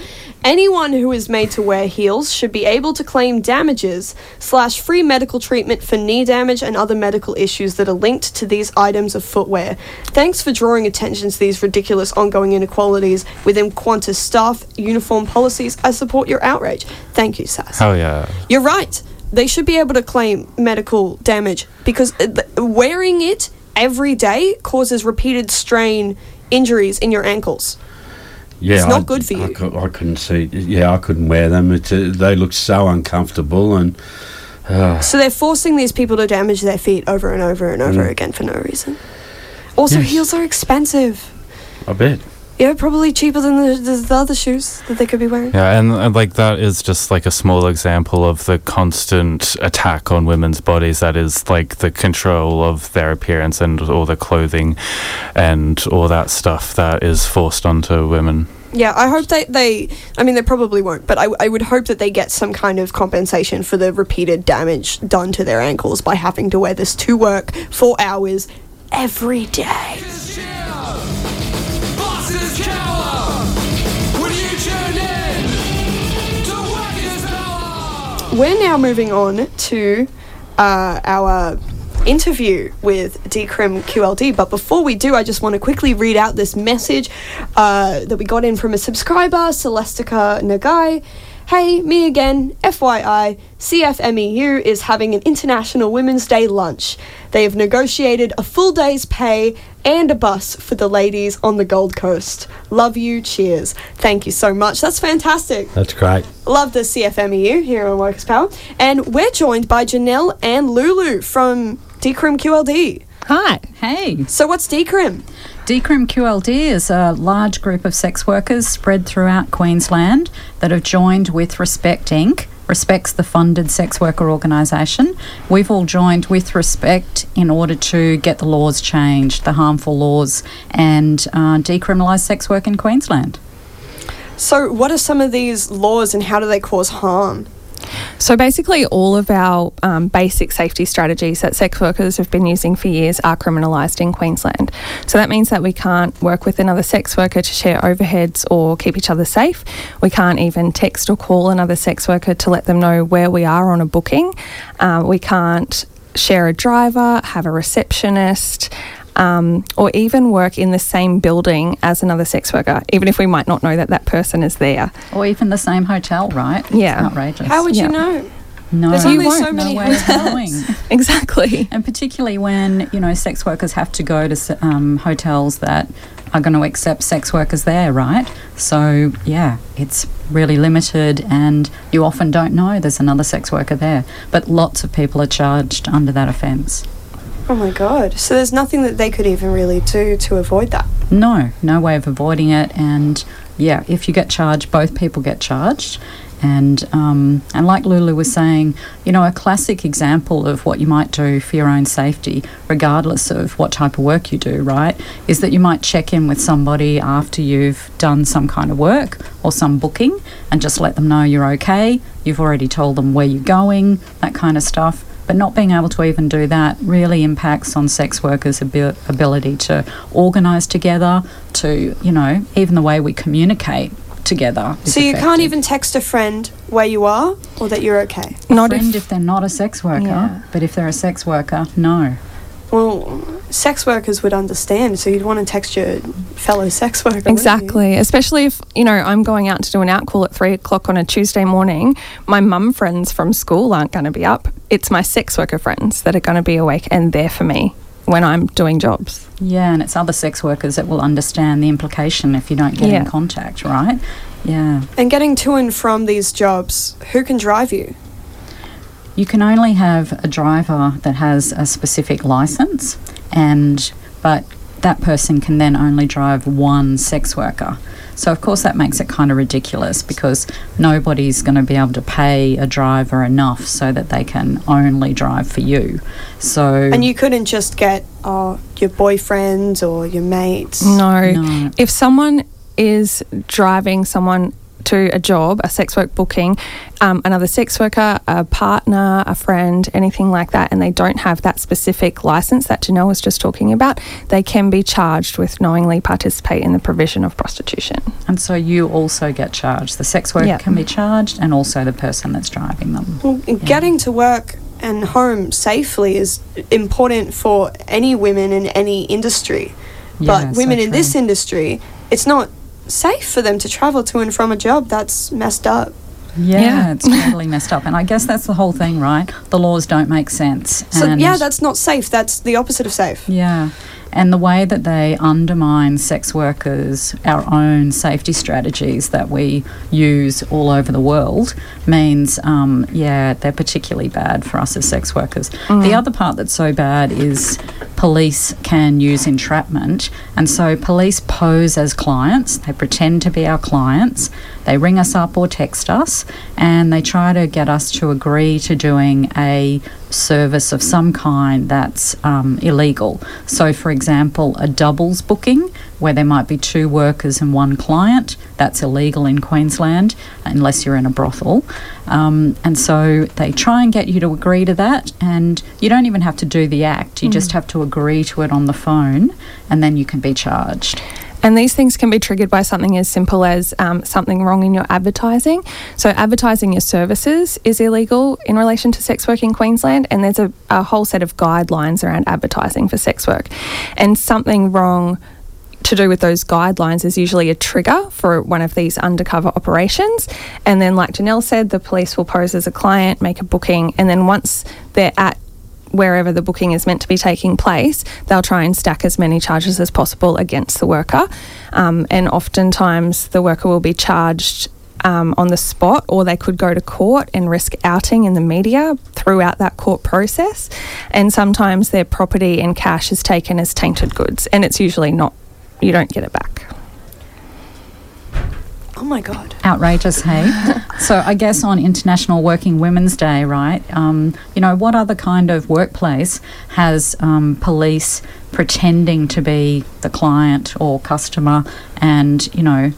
A: anyone who is made to wear heels should be able to claim damages slash free medical treatment for knee damage and other medical issues that are linked to these items of footwear. Thanks for drawing attention to these ridiculous ongoing inequalities within Qantas staff uniform policies. I support your outrage. Thank you, Sass.
B: Hell yeah.
A: You're right. They should be able to claim medical damage because uh, wearing it every day causes repeated strain injuries in your ankles.
C: Yeah,
A: it's not
C: I-
A: good for
C: I,
A: you.
C: I couldn't see. Yeah, I couldn't wear them. It's, uh, they look so uncomfortable, and uh,
A: So they're forcing these people to damage their feet over and over and over
C: Mm.
A: again for no reason. Also,
C: Yes.
A: heels are expensive.
C: I bet.
A: Yeah, probably cheaper than the, the, the other shoes that they could be wearing.
B: Yeah, and, and like that is just like a small example of the constant attack on women's bodies. That is like the control of their appearance and all the clothing and all that stuff that is forced onto women.
A: Yeah, I hope they, they I mean, they probably won't, but I, I would hope that they get some kind of compensation for the repeated damage done to their ankles by having to wear this to work for hours every day. We're now moving on to uh, our interview with Decrim QLD. But before we do, I just want to quickly read out this message uh, that we got in from a subscriber, Celestica Nagai. Hey, me again. FYI, CFMEU is having an International Women's Day lunch. They have negotiated a full day's pay and a bus for the ladies on the Gold Coast. Love you. Cheers. Thank you so much. That's fantastic.
C: That's great.
A: Love the CFMEU here on Workers Power. And we're joined by Janelle and Lulu from Decrim QLD.
E: Hi. Hey.
A: So what's Decrim?
E: Decrim QLD is a large group of sex workers spread throughout Queensland that have joined with Respect Inc. Respect's the funded sex worker organisation. We've all joined with Respect in order to get the laws changed, the harmful laws, and uh, decriminalise sex work in Queensland.
A: So what are some of these laws and how do they cause harm?
F: So basically, all of our um, basic safety strategies that sex workers have been using for years are criminalised in Queensland. So that means that we can't work with another sex worker to share overheads or keep each other safe. We can't even text or call another sex worker to let them know where we are on a booking. Um, we can't share a driver, have a receptionist. Um, or even work in the same building as another sex worker, even if we might not know that that person is there.
E: Or even the same hotel, right? It's
F: Yeah.
E: outrageous.
A: How would
F: Yeah.
A: you know?
E: no,
A: There's
F: You
A: only
F: won't.
A: so many
E: no way of
A: hotels.
E: knowing.
F: Exactly.
E: And particularly when, you know, sex workers have to go to um, hotels that are going to accept sex workers there, right? So, yeah, it's really limited and you often don't know there's another sex worker there. But lots of people are charged under that offence.
A: Oh my god. So there's nothing that they could even really do to avoid that.
E: No, no way of avoiding it. And yeah, if you get charged, both people get charged. And um, and like Lulu was saying, you know, a classic example of what you might do for your own safety, regardless of what type of work you do, right, is that you might check in with somebody after you've done some kind of work or some booking, and just let them know you're okay. You've already told them where you're going, that kind of stuff. But not being able to even do that really impacts on sex workers' abi- ability to organise together, to, you know, even the way we communicate together. is
A: So you can't even text a friend where you are or that you're okay.
F: Not
E: friend
F: if,
E: if, they're not a sex worker,
F: Yeah.
E: but if they're a sex worker, no.
A: Well, sex workers would understand, so you'd want to text your fellow sex worker.
F: Exactly, especially if you know I'm going out to do an out call at three o'clock on a Tuesday morning. My mum friends from school aren't going to be up. It's my sex worker friends that are going to be awake and there for me when I'm doing jobs.
E: Yeah, and it's other sex workers that will understand the implication if you don't get in contact, right? Yeah.
A: And getting to and from these jobs, who can drive you?
E: You can only have a driver that has a specific license, and but that person can then only drive one sex worker. So of course that makes it kind of ridiculous because nobody's going to be able to pay a driver enough so that they can only drive for you. So
A: And you couldn't just get uh, your boyfriend or your mates.
F: No.
E: No.
F: If someone is driving someone to a job, a sex work booking, um, another sex worker, a partner, a friend, anything like that, and they don't have that specific license that Janelle was just talking about, they can be charged with knowingly participate in the provision of prostitution.
E: and so you also get charged. The sex worker
F: Yeah.
E: can be charged, and also the person that's driving them.
A: Well, Getting to work and home safely is important for any women in any industry.
E: Yeah,
A: but
E: so
A: women in this industry, it's not safe for them to travel to and from a job. That's messed up.
E: Yeah,
F: Yeah.
E: it's totally messed up. And I guess that's the whole thing, right? The laws don't make sense.
A: So
E: and
A: yeah, that's not safe. That's the opposite of safe.
E: Yeah. And the way that they undermine sex workers, our own safety strategies that we use all over the world, means, um, yeah, they're particularly bad for us as sex workers. The other part that's so bad is police can use entrapment. And so police pose as clients, they pretend to be our clients, they ring us up or text us, and they try to get us to agree to doing a service of some kind that's um, illegal. So, for example, a doubles booking where there might be two workers and one client, that's illegal in Queensland unless you're in a brothel. Um, and so they try and get you to agree to that, and you don't even have to do the act, you just have to agree to it on the phone, and then you can be charged.
F: And these things can be triggered by something as simple as um, something wrong in your advertising. So, advertising your services is illegal in relation to sex work in Queensland, and there's a, a whole set of guidelines around advertising for sex work. And something wrong to do with those guidelines is usually a trigger for one of these undercover operations. And then, like Janelle said, the police will pose as a client, make a booking, and then once they're at wherever the booking is meant to be taking place, they'll try and stack as many charges as possible against the worker. Um, and oftentimes, the worker will be charged. Um, on the spot, or they could go to court and risk outing in the media throughout that court process. And sometimes their property and cash is taken as tainted goods, and it's usually not, you don't get it back.
A: Oh my god.
E: Outrageous, hey? so, I guess on International Working Women's Day, right? Um, you know, what other kind of workplace has um, police pretending to be the client or customer and, you know,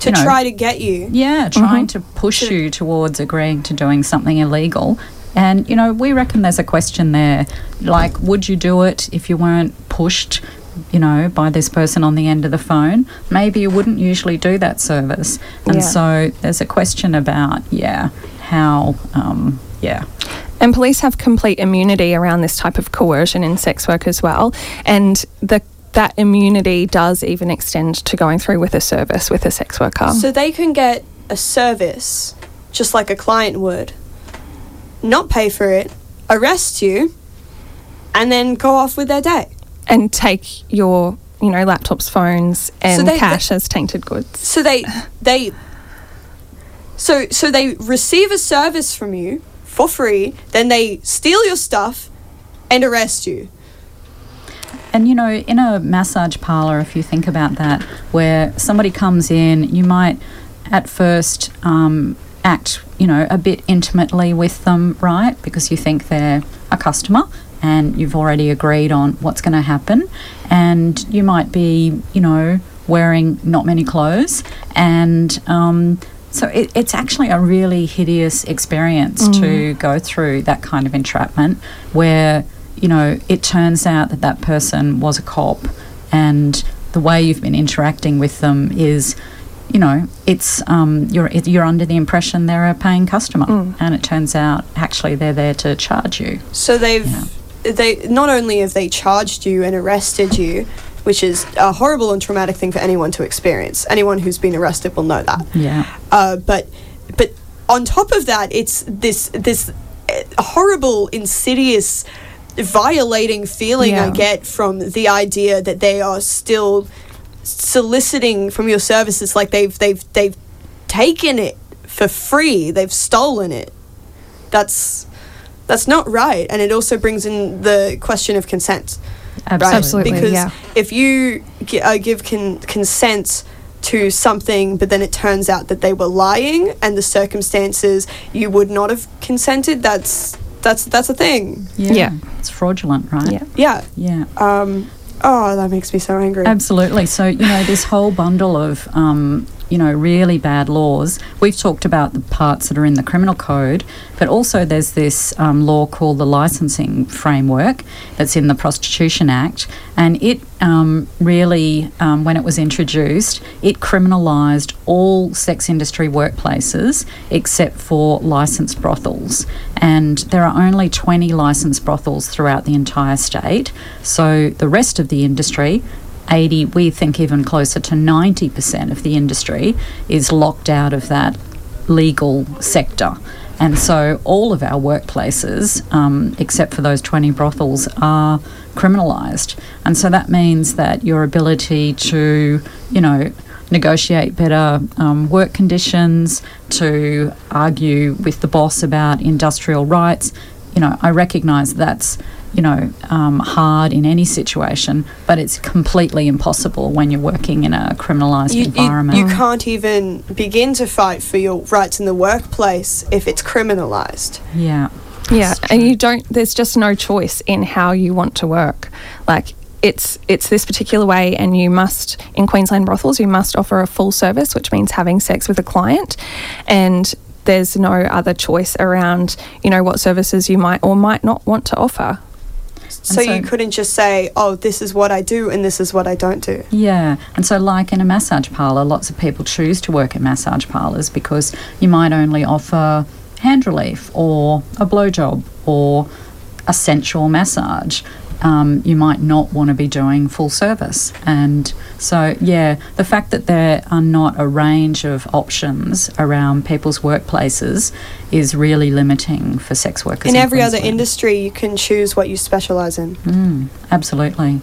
A: To
E: you know,
A: try to get you.
E: Yeah, trying to push you towards agreeing to doing something illegal. And, you know, we reckon there's a question there. Like, would you do it if you weren't pushed, you know, by this person on the end of the phone? Maybe you wouldn't usually do that service. And
F: Yeah.
E: so there's a question about, yeah, how, um, yeah.
F: And police have complete immunity around this type of coercion in sex work as well. And the that immunity does even extend to going through with a service with a sex worker.
A: So they can get a service just like a client would, not pay for it, arrest you, and then go off with their day.
F: And take your, you know, laptops, phones, and
A: they-
F: cash as tainted goods.
A: So they they so so they receive a service from you for free, then they steal your stuff and arrest you.
E: And you know, in a massage parlor, if you think about that, where somebody comes in, you might at first um, act, you know, a bit intimately with them, right? Because you think they're a customer and you've already agreed on what's going to happen. And you might be, you know, wearing not many clothes. And um, so it, it's actually a really hideous experience to go through that kind of entrapment where, you know, it turns out that that person was a cop and the way you've been interacting with them is you know, it's um, you're it, you're under the impression they're a paying customer, and it turns out actually they're there to charge you.
A: So they've. They not only have they charged you and arrested you, which is a horrible and traumatic thing for anyone to experience. Anyone who's been arrested will know that.
E: Yeah,
A: Uh, but but on top of that, it's this this uh, horrible, insidious, violating feeling I get from the idea that they are still soliciting from your services like they've they've they've taken it for free. They've stolen it. That's that's not right, and it also brings in the question of consent right?
E: absolutely.
F: Absolutely,
A: Because
F: yeah.
A: if you gi- uh, give con- consent to something, but then it turns out that they were lying, and the circumstances you would not have consented, that's that's that's a thing.
E: Yeah,
F: Yeah.
E: it's fraudulent, right?
F: Yeah.
A: Yeah.
E: yeah.
A: Um. Oh, that makes me so angry.
E: Absolutely. So, you know, this whole bundle of, um, you know, really bad laws, we've talked about the parts that are in the criminal code, but also there's this um, law called the licensing framework that's in the Prostitution Act. And it um, really, um, when it was introduced, it criminalised all sex industry workplaces except for licensed brothels. And there are only 20 licensed brothels throughout the entire state. So the rest of the industry, 80, we think even closer to 90% of the industry, is locked out of that legal sector. And so all of our workplaces, um, except for those 20 brothels, are criminalised. And so that means that your ability to, you know, negotiate better um, work conditions, to argue with the boss about industrial rights, you know, I recognise that's, you know, um, hard in any situation, but it's completely impossible when you're working in a criminalised
A: you, you,
E: environment.
A: you can't even begin to fight for your rights in the workplace if it's criminalized.
E: yeah.
F: Yeah,
E: It's
F: and you don't. There's just no choice in how you want to work. Like it's it's this particular way, and you must in Queensland brothels you must offer a full service, which means having sex with a client, and there's no other choice around you know what services you might or might not want to offer.
A: So, you couldn't just say, "Oh, this is what I do and this is what I don't do."
E: Yeah, and so like in a massage parlour, lots of people choose to work in massage parlours because you might only offer hand relief or a blowjob or a sensual massage. Um, you might not want to be doing full service. And so, yeah, the fact that there are not a range of options around people's workplaces is really limiting for sex workers.
A: In every other industry, you can choose what you specialize in.
E: Mm, absolutely.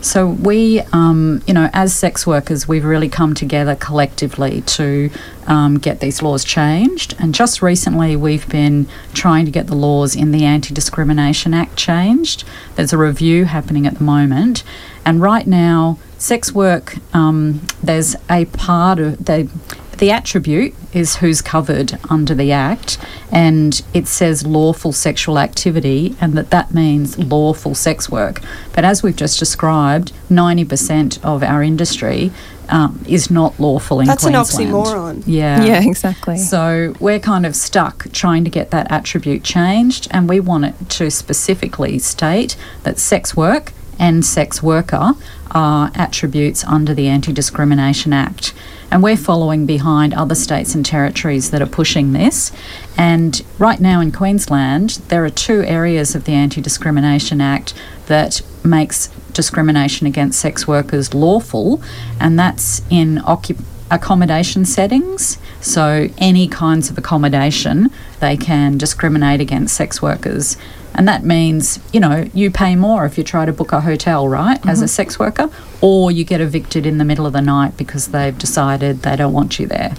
E: So we, um, you know, as sex workers, we've really come together collectively to um, get these laws changed. And just recently, we've been trying to get the laws in the Anti-Discrimination Act changed. There's a review happening at the moment, and right now, sex work. Um, there's a part of the the attribute is who's covered under the Act, and it says lawful sexual activity, and that that means lawful sex work. But as we've just described, 90% of our industry um, is not lawful in Queensland.
A: That's an
E: Queensland.
A: oxymoron.
E: Yeah.
F: Yeah, exactly.
E: So we're kind of stuck trying to get that attribute changed, and we want it to specifically state that sex work and sex worker are attributes under the Anti Discrimination Act. And we're following behind other states and territories that are pushing this. And right now in Queensland, there are two areas of the Anti Discrimination Act that makes discrimination against sex workers lawful, and that's in occup- accommodation settings. So, any kinds of accommodation, they can discriminate against sex workers. And that means, you know, you pay more if you try to book a hotel, right, as a mm-hmm. sex worker, or you get evicted in the middle of the night because they've decided they don't want you there.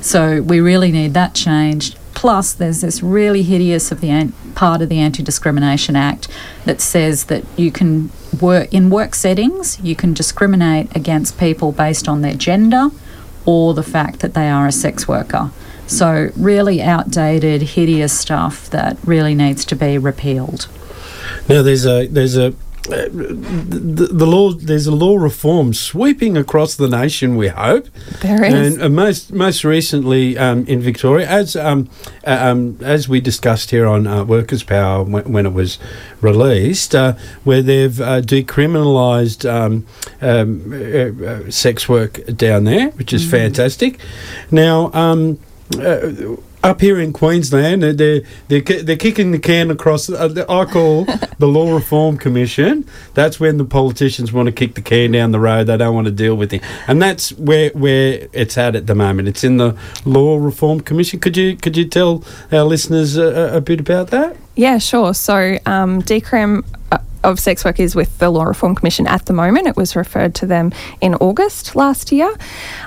E: So, we really need that changed. Plus, there's this really hideous of the an- part of the Anti Discrimination Act that says that you can work in work settings, you can discriminate against people based on their gender or the fact that they are a sex worker. So, really outdated, hideous stuff that really needs to be repealed.
C: Now there's a there's a uh, the, the law there's a law reform sweeping across the nation. We hope,
F: There is.
C: and uh, most most recently um, in Victoria, as um, uh, um, as we discussed here on uh, Workers' Power when, when it was released, uh, where they've uh, decriminalised um, um, uh, uh, sex work down there, which is fantastic. Now. Um, uh, up here in Queensland, uh, they're they're, they're kicking the can across. Uh, the- I call the Law Reform Commission. That's when the politicians want to kick the can down the road. They don't want to deal with it, and that's where where it's at at the moment. It's in the Law Reform Commission. Could you could you tell our listeners a, a- a bit about that?
F: Yeah, sure. So, um, decrim uh, of sex work is with the Law Reform Commission at the moment. It was referred to them in August last year.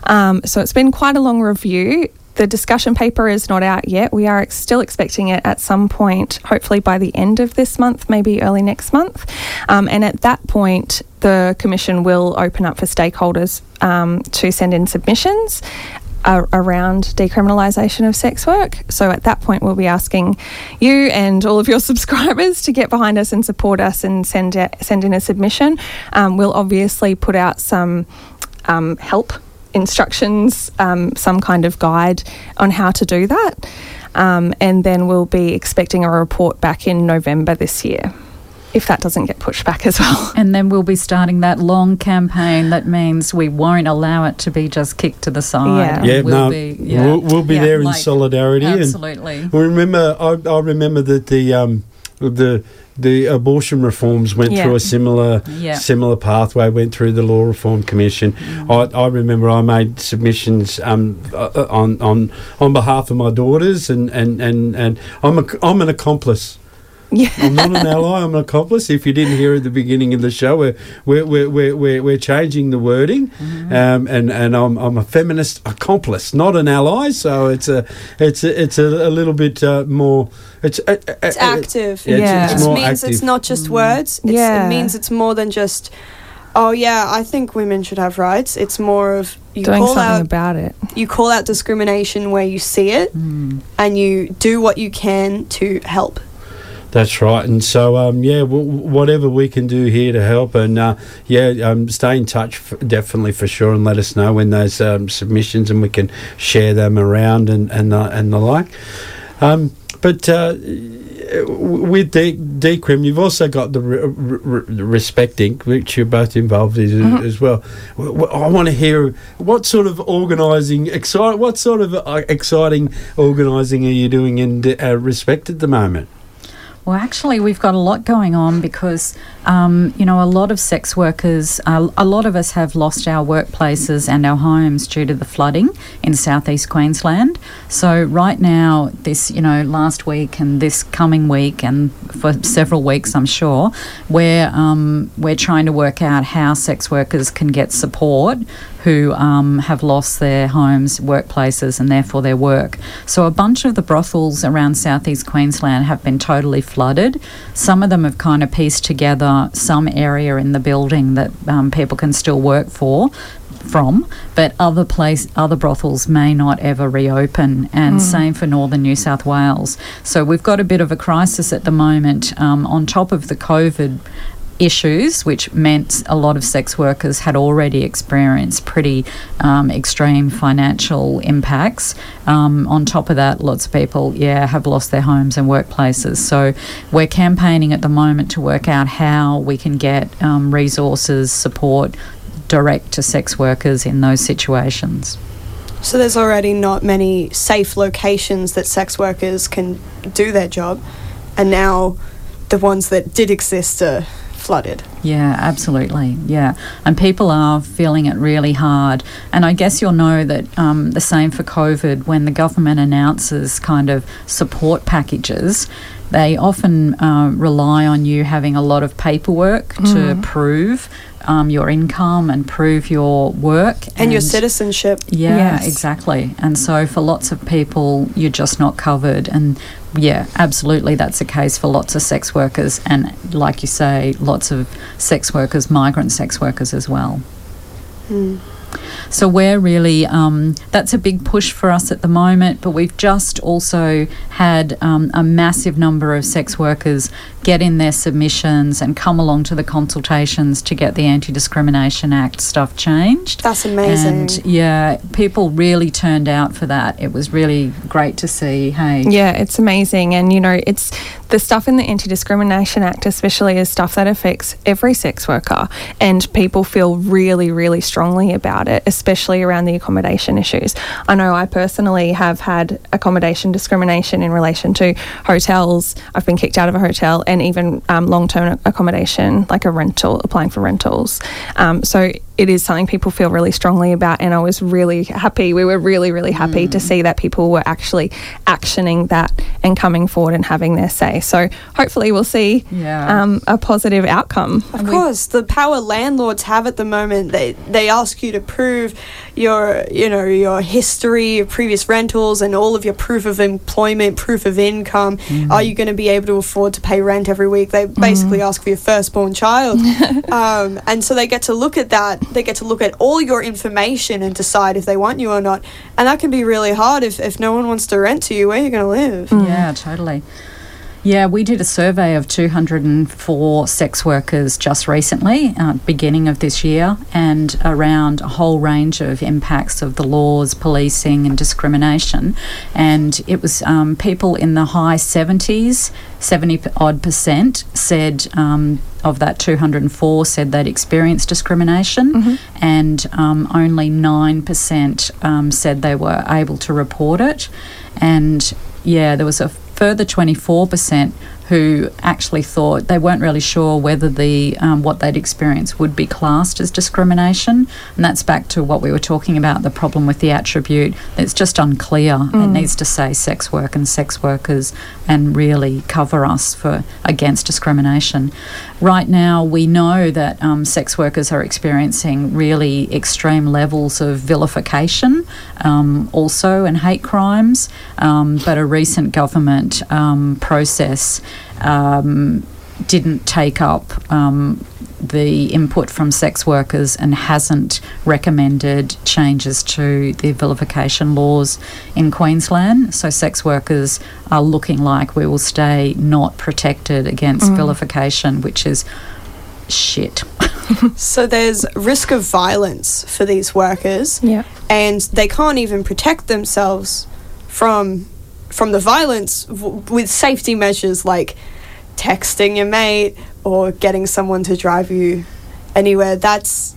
F: Um, so, it's been quite a long review. The discussion paper is not out yet. We are ex- still expecting it at some point, hopefully by the end of this month, maybe early next month. Um, and at that point, the Commission will open up for stakeholders um, to send in submissions uh, around decriminalisation of sex work. So at that point, we'll be asking you and all of your subscribers to get behind us and support us and send a, send in a submission. Um, we'll obviously put out some um, help instructions, um, some kind of guide on how to do that. Um, and then we'll be expecting a report back in November this year, if that doesn't get pushed back as well.
E: And then we'll be starting that long campaign that means we won't allow it to be just kicked to the side.
F: Yeah.
E: And we'll be, yeah.
C: we'll, we'll be
E: Yeah,
C: there in
E: like,
C: solidarity. and-
E: Absolutely.
C: I remember, I, I remember that the um, the the abortion reforms went
F: Yeah.
C: through a similar
E: Yeah.
C: similar pathway. Went through the law reform commission.
E: Mm.
C: I, I remember I made submissions um, uh, uh, on on on behalf of my daughters, and and and, and I'm a, I'm an accomplice.
F: Yeah.
C: I'm not an ally. I'm an accomplice. If you didn't hear at the beginning of the show, we're we're we're we're, we're, we're changing the wording,
E: Mm-hmm.
C: um, and and I'm, I'm a feminist accomplice, not an ally. So it's a it's a, it's a, a little bit uh, more. It's uh, uh,
A: It's
C: uh,
A: active.
C: Yeah, it's,
F: Yeah.
C: it's
A: It
C: more
A: means
C: active.
A: it's not just words. It's,
F: Yeah.
A: It means it's more than just, oh yeah, I think women should have rights. It's more of you
F: Doing
A: call
F: something
A: out
F: about it.
A: you call out discrimination where you see it,
E: Mm.
A: and you do what you can to help.
C: That's right, and so um, yeah, w- whatever we can do here to help, and uh, yeah, um, stay in touch f- definitely for sure, and let us know when those um, submissions, and we can share them around and and the, and the like. Um, but uh, with De- Decrim, you've also got the re- re- re- Respect Inc., which you're both involved in as well. I want to hear what sort of organising, excite, what sort of uh, exciting organising are you doing in uh, Respect at the moment?
E: Well, actually, we've got a lot going on because, um, you know, a lot of sex workers, uh, a lot of us have lost our workplaces and our homes due to the flooding in southeast Queensland. So, right now, this, you know, last week and this coming week and for several weeks, I'm sure, we're, um, we're trying to work out how sex workers can get support who um, have lost their homes, workplaces, and therefore their work. So, a bunch of the brothels around southeast Queensland have been totally flooded. Some of them have kind of pieced together some area in the building that um, people can still work for. From, but other place, other brothels may not ever reopen, and same for northern New South Wales. So we've got a bit of a crisis at the moment. Um, on top of the COVID issues, which meant a lot of sex workers had already experienced pretty um, extreme financial impacts. Um, on top of that, lots of people, yeah, have lost their homes and workplaces. So we're campaigning at the moment to work out how we can get um, resources, support direct to sex workers in those situations.
A: So there's already not many safe locations that sex workers can do their job, and now the ones that did exist are flooded.
E: Yeah, absolutely. Yeah. And people are feeling it really hard. And I guess you'll know that um, the same for COVID, when the government announces kind of support packages, they often uh, rely on you having a lot of paperwork to prove um, your income and prove your work
A: And your citizenship.
E: yeah,
F: Yes.
E: exactly. And so for lots of people, you're just not covered. And yeah, absolutely, that's the case for lots of sex workers. And like you say, lots of sex workers, migrant sex workers as well. Hmm. So we're really um, that's a big push for us at the moment. But we've just also had um, a massive number of sex workers get in their submissions and come along to the consultations to get the Anti Discrimination Act stuff changed.
A: That's amazing.
E: And yeah, people really turned out for that. It was really great to see. Hey,
F: Yeah, it's amazing. And, you know, it's the stuff in the Anti Discrimination Act, especially, is stuff that affects every sex worker. And people feel really, really strongly about it, especially around the accommodation issues. I know I personally have had accommodation discrimination in relation to hotels. I've been kicked out of a hotel and even um, long term accommodation, like a rental, applying for rentals. Um, so it is something people feel really strongly about. And I was really happy. We were really, really happy to see that people were actually actioning that and coming forward and having their say. So hopefully we'll see
E: Yeah.
F: um, a positive outcome.
A: Of course, the power landlords have at the moment, they they ask you to prove your you know your history, your previous rentals, and all of your proof of employment, proof of income. Are you going to be able to afford to pay rent every week? They basically ask for your firstborn child, um, and so they get to look at that. They get to look at all your information and decide if they want you or not. And that can be really hard if if no one wants to rent to you. Where are you going to live?
E: Yeah, totally. Yeah, we did a survey of 204 sex workers just recently, uh, beginning of this year, and around a whole range of impacts of the laws, policing, and discrimination. And it was um, people in the high 70s, 70 odd percent, said um, of that 204 said they'd experienced discrimination, and um, only 9% um, said they were able to report it. And yeah, there was a further 24% who actually thought they weren't really sure whether the um, what they'd experienced would be classed as discrimination, and that's back to what we were talking about the problem with the attribute. It's just unclear. It needs to say sex work and sex workers, and really cover us for against discrimination. Right now, we know that um, sex workers are experiencing really extreme levels of vilification, um, also and hate crimes. Um, but a recent government um, process um, didn't take up um, the input from sex workers and hasn't recommended changes to the vilification laws in Queensland. So sex workers are looking like we will stay not protected against vilification, which is shit.
A: So there's risk of violence for these workers.
F: Yeah.
A: and they can't even protect themselves from from the violence w- with safety measures like texting your mate or getting someone to drive you anywhere that's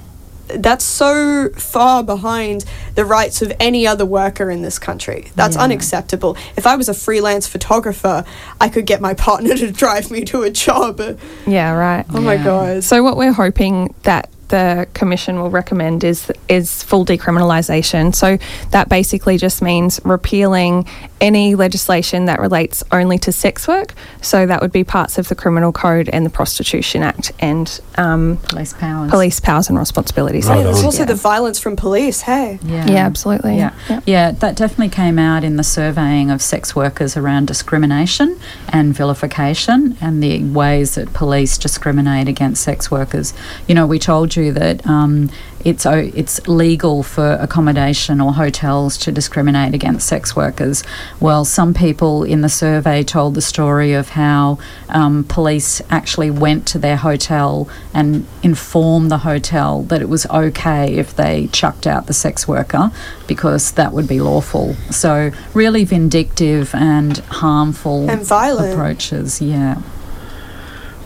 A: that's so far behind the rights of any other worker in this country. That's
E: Yeah.
A: unacceptable. If I was a freelance photographer, I could get my partner to drive me to a job.
F: Yeah, right.
A: Oh my
E: Yeah.
A: god.
F: So what we're hoping that the commission will recommend is is full decriminalisation. So that basically just means repealing any legislation that relates only to sex work. So that would be parts of the Criminal Code and the Prostitution Act and um,
E: Police powers.
F: police powers and responsibilities.
C: Right
A: Hey, there's also
F: Yeah.
A: the violence from police. Hey.
E: Yeah.
F: Yeah, absolutely.
E: Yeah.
F: Yeah.
E: yeah, that definitely came out in the surveying of sex workers around discrimination and vilification and the ways that police discriminate against sex workers. You know, we told you that um, it's o- it's legal for accommodation or hotels to discriminate against sex workers. Well, some people in the survey told the story of how um, police actually went to their hotel and informed the hotel that it was okay if they chucked out the sex worker because that would be lawful. So, really vindictive and harmful
A: And violent.
E: approaches. Yeah.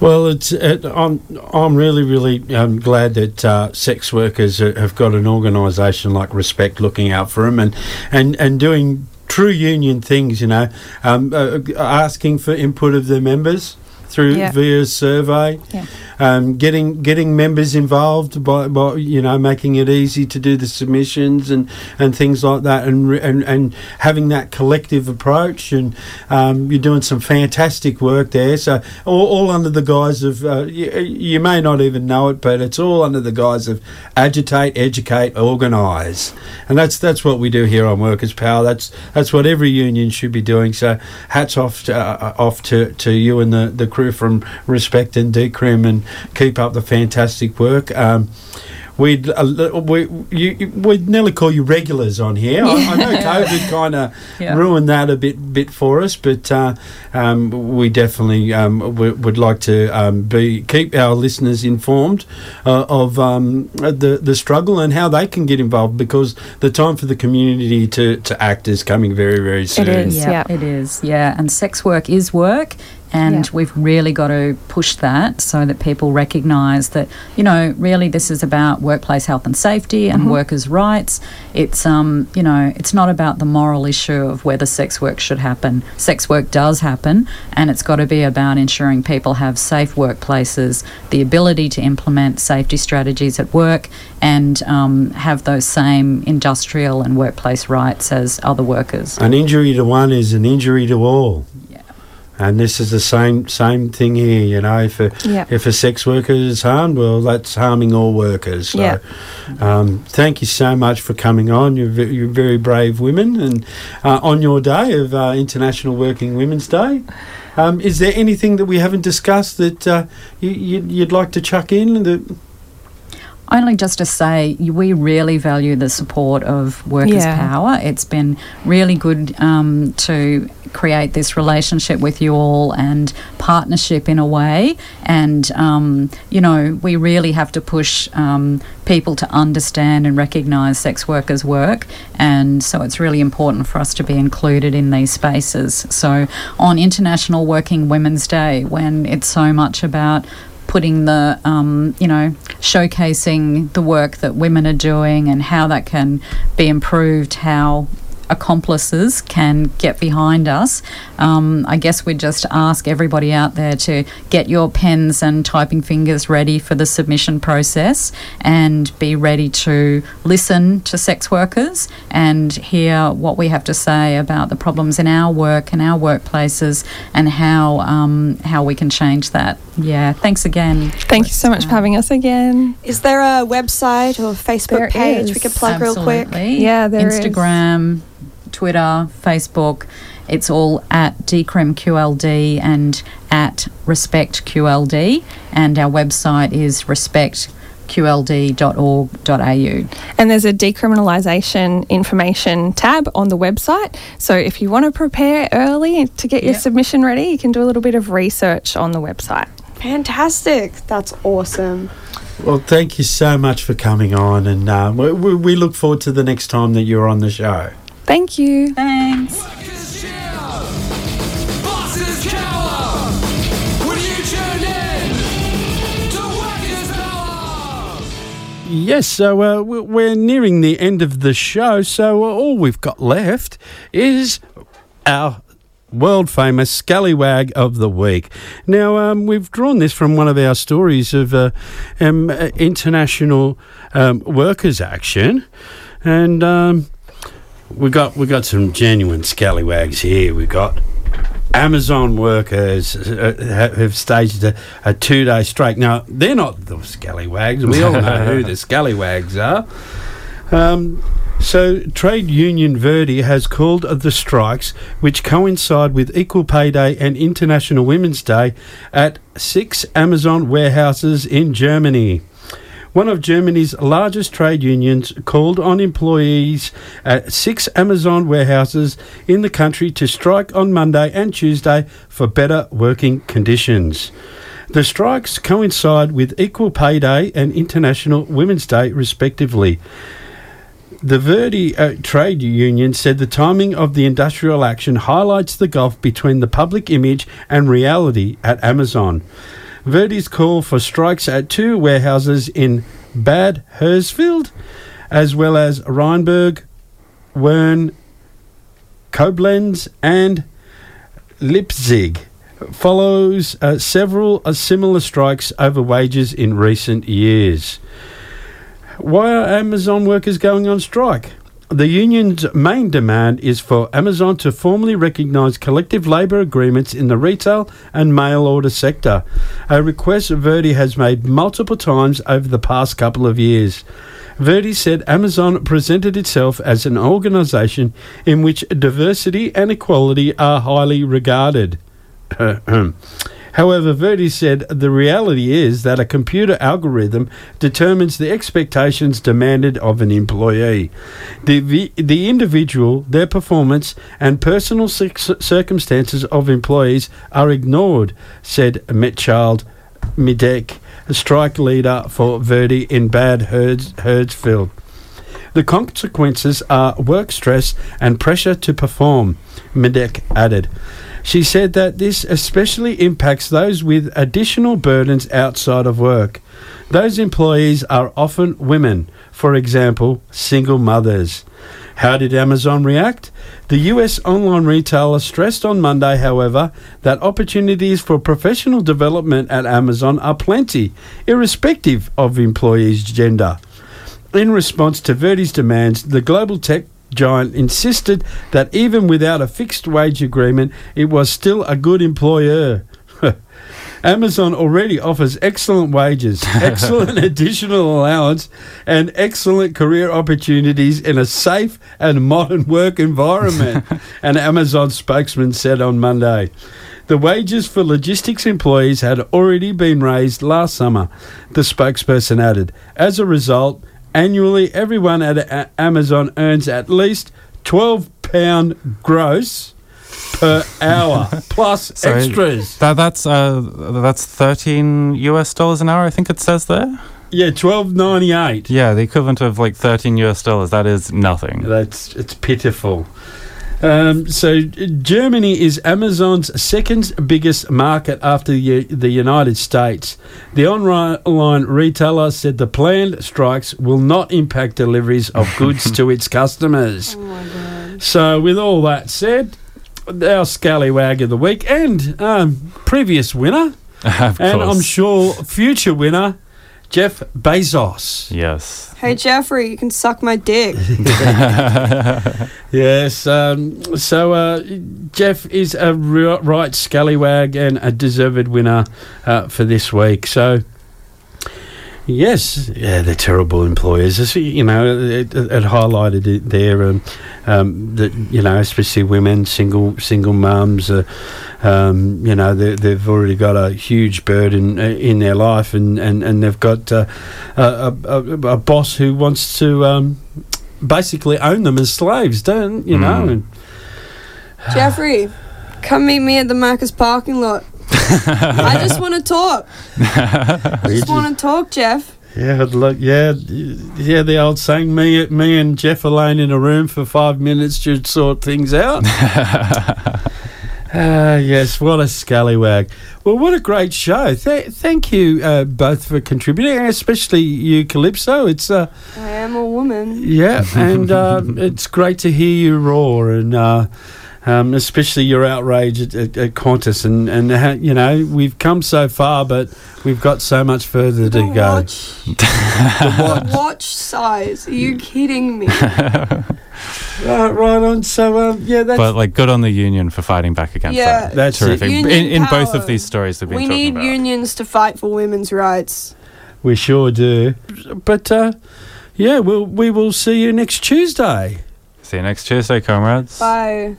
C: Well, it's it, I'm I'm really really um, glad that uh, sex workers have got an organisation like Respect looking out for them and and and doing true union things. You know, um, uh, asking for input of the members through
F: Yeah.
C: via survey,
F: Yeah.
C: Um, getting getting members involved by, by you know making it easy to do the submissions and, and things like that, and and and having that collective approach. And um, you're doing some fantastic work there. So all, all under the guise of uh, you, you may not even know it, but it's all under the guise of agitate, educate, organise, and that's that's what we do here on Workers Power. That's that's what every union should be doing. So hats off to, uh, off to, to you and the, the crew from Respect and Decrim, and keep up the fantastic work. Um, we'd uh, we you, you- we'd nearly call you regulars on here. I, I know COVID kind of
E: Yeah.
C: ruined that a bit bit for us, but uh, um, we definitely um, w- would like to um, be keep our listeners informed uh, of um, the the struggle and how they can get involved because the time for the community to, to act is coming very very soon.
F: is.
E: Yeah,
F: Yeah.
E: it is. Yeah, and sex work is work. And
F: Yeah.
E: we've really got to push that so that people recognise that, you know, really this is about workplace health and safety and workers' rights. It's, um, you know, it's not about the moral issue of whether sex work should happen. Sex work does happen, and it's got to be about ensuring people have safe workplaces, the ability to implement safety strategies at work, and um, have those same industrial and workplace rights as other workers.
C: An injury to one is an injury to all. And this is the same same thing here, you know. If a
F: Yeah.
C: if a sex worker is harmed, well, that's harming all workers. So, um, thank you so much for coming on. You're, ve- you're very brave women, and uh, on your day of uh, International Working Women's Day, um, is there anything that we haven't discussed that uh, you, you'd, you'd like to chuck in? That
E: Only just to say, we really value the support of Workers'
F: Yeah.
E: Power. It's been really good um, to create this relationship with you all and partnership in a way. And, um, you know, we really have to push um, people to understand and recognise sex workers' work. And so it's really important for us to be included in these spaces. So on International Working Women's Day, when it's so much about putting the um, you know showcasing the work that women are doing and how that can be improved how accomplices can get behind us um, i guess we'd just ask everybody out there to get your pens and typing fingers ready for the submission process and be ready to listen to sex workers and hear what we have to say about the problems in our work and our workplaces and how um, how we can change that yeah thanks again
F: Thank you so much for having us again.
A: Is there a website or Facebook
F: There
A: page we
F: is.
A: could plug real quick?
E: Absolutely.
F: Yeah, there is.
E: Instagram, Twitter, Facebook. It's all at DecrimQLD and at RespectQLD. And our website is respectqld.org.au.
F: And there's a decriminalisation information tab on the website. So if you want to prepare early to get your
E: Yep.
F: submission ready, you can do a little bit of research on the website.
A: Fantastic. That's awesome.
C: well, thank you so much for coming on, and uh, we, we we look forward to the next time that you're on the show.
F: Thank you.
E: Thanks.
D: Workers cheer, bosses cower. When you tune in to Workers Power.
C: Yes, so uh, we- we're nearing the end of the show, so uh, all we've got left is our world famous scallywag of the week. Now, um, we've drawn this from one of our stories of uh, um, uh, international um, workers' action, and um, we got we got some genuine scallywags here. We got. Amazon workers uh, have staged a, a two day strike. Now, they're not the scallywags. We all know who the scallywags are. Um, so, Trade Union Verdi has called the strikes, which coincide with Equal Pay Day and International Women's Day, at six Amazon warehouses in Germany. One of Germany's largest trade unions called on employees at six Amazon warehouses in the country to strike on Monday and Tuesday for better working conditions. The strikes coincide with Equal Pay Day and International Women's Day, respectively. The Verdi uh, trade union said the timing of the industrial action highlights the gulf between the public image and reality at Amazon. Verdi's call for strikes at two warehouses in Bad Hersfeld, as well as Rheinberg, Werne, Koblenz, and Leipzig, follows uh, several uh, similar strikes over wages in recent years. Why are Amazon workers going on strike? The union's main demand is for Amazon to formally recognise collective labour agreements in the retail and mail order sector, a request Verdi has made multiple times over the past couple of years. Verdi said Amazon presented itself as an organisation in which diversity and equality are highly regarded. However, Verdi said the reality is that a computer algorithm determines the expectations demanded of an employee. The, the, individual, their performance, and personal cir- circumstances of employees are ignored, said Mechthild Middeke, a strike leader for Verdi in Bad Herds, Herdsfield. The consequences are work stress and pressure to perform, Middeke added. She said that this especially impacts those with additional burdens outside of work. Those employees are often women, for example, single mothers. How did Amazon react? The US online retailer stressed on Monday, however, that opportunities for professional development at Amazon are plenty, irrespective of employees' gender. In response to Verdi's demands, the global tech giant insisted that even without a fixed wage agreement, it was still a good employer. Amazon already offers excellent wages, excellent additional allowance, and excellent career opportunities in a safe and modern work environment, an Amazon spokesman said on Monday. The wages for logistics employees had already been raised last summer, the spokesperson added. As a result, annually everyone at A- Amazon earns at least 12 pound gross per hour plus
B: So
C: extras.
B: That, that's uh, that's thirteen US dollars an hour. I think it says there.
C: Yeah, 12.98.
B: Yeah, the equivalent of like thirteen US dollars. That is nothing.
C: That's it's pitiful. Um, so Germany is Amazon's second biggest market after the, the United States. The online retailer said the planned strikes will not impact deliveries of goods to its customers.
A: Oh my god.
C: So, with all that said, our scallywag of the week and um, previous winner,
B: of
C: and I'm sure future winner, Jeff Bezos.
B: Yes.
A: Hey Jeffrey, you can suck my dick.
C: Yes. Um, so uh, Jeff is a right scallywag and a deserved winner uh, for this week. So. Yes, yeah, they're terrible employers. It's, you know, it, it it highlighted it there, um, um, that you know, especially women, single single mums. Uh, um, you know, they, they've already got a huge burden uh, in their life, and, and, and they've got uh, a, a, a, a boss who wants to um, basically own them as slaves, don't you know?
B: Mm.
C: And
A: Jeffrey, come meet me at the Marcus parking lot. I just want to talk. I just want to talk, Jeff.
C: Yeah, look, yeah, yeah. The old saying, "Me, me, and Jeff alone in a room for five minutes should sort things out." Ah, yes, what a scallywag. Well, what a great show. Th- thank you uh, both for contributing, especially you, Calypso. It's uh,
A: I am a woman.
C: yeah, and uh, it's great to hear you roar, and uh, um, especially your outrage at, at, at Qantas, and and how, you know we've come so far, but we've got so much further to
A: The
C: go.
A: watch, the watch size. Are you kidding me?
C: Right, right on. So, um, yeah, that's
B: But like, good on the union for fighting back against
A: Yeah.
B: that.
C: That's it.
B: terrific.
A: Union
B: In, in both of these stories that we've
A: We
B: been talking
A: need
B: about.
A: unions to fight for women's rights.
C: we sure do. But uh, yeah, we'll we will see you next Tuesday.
B: See you next Tuesday, comrades.
A: Bye.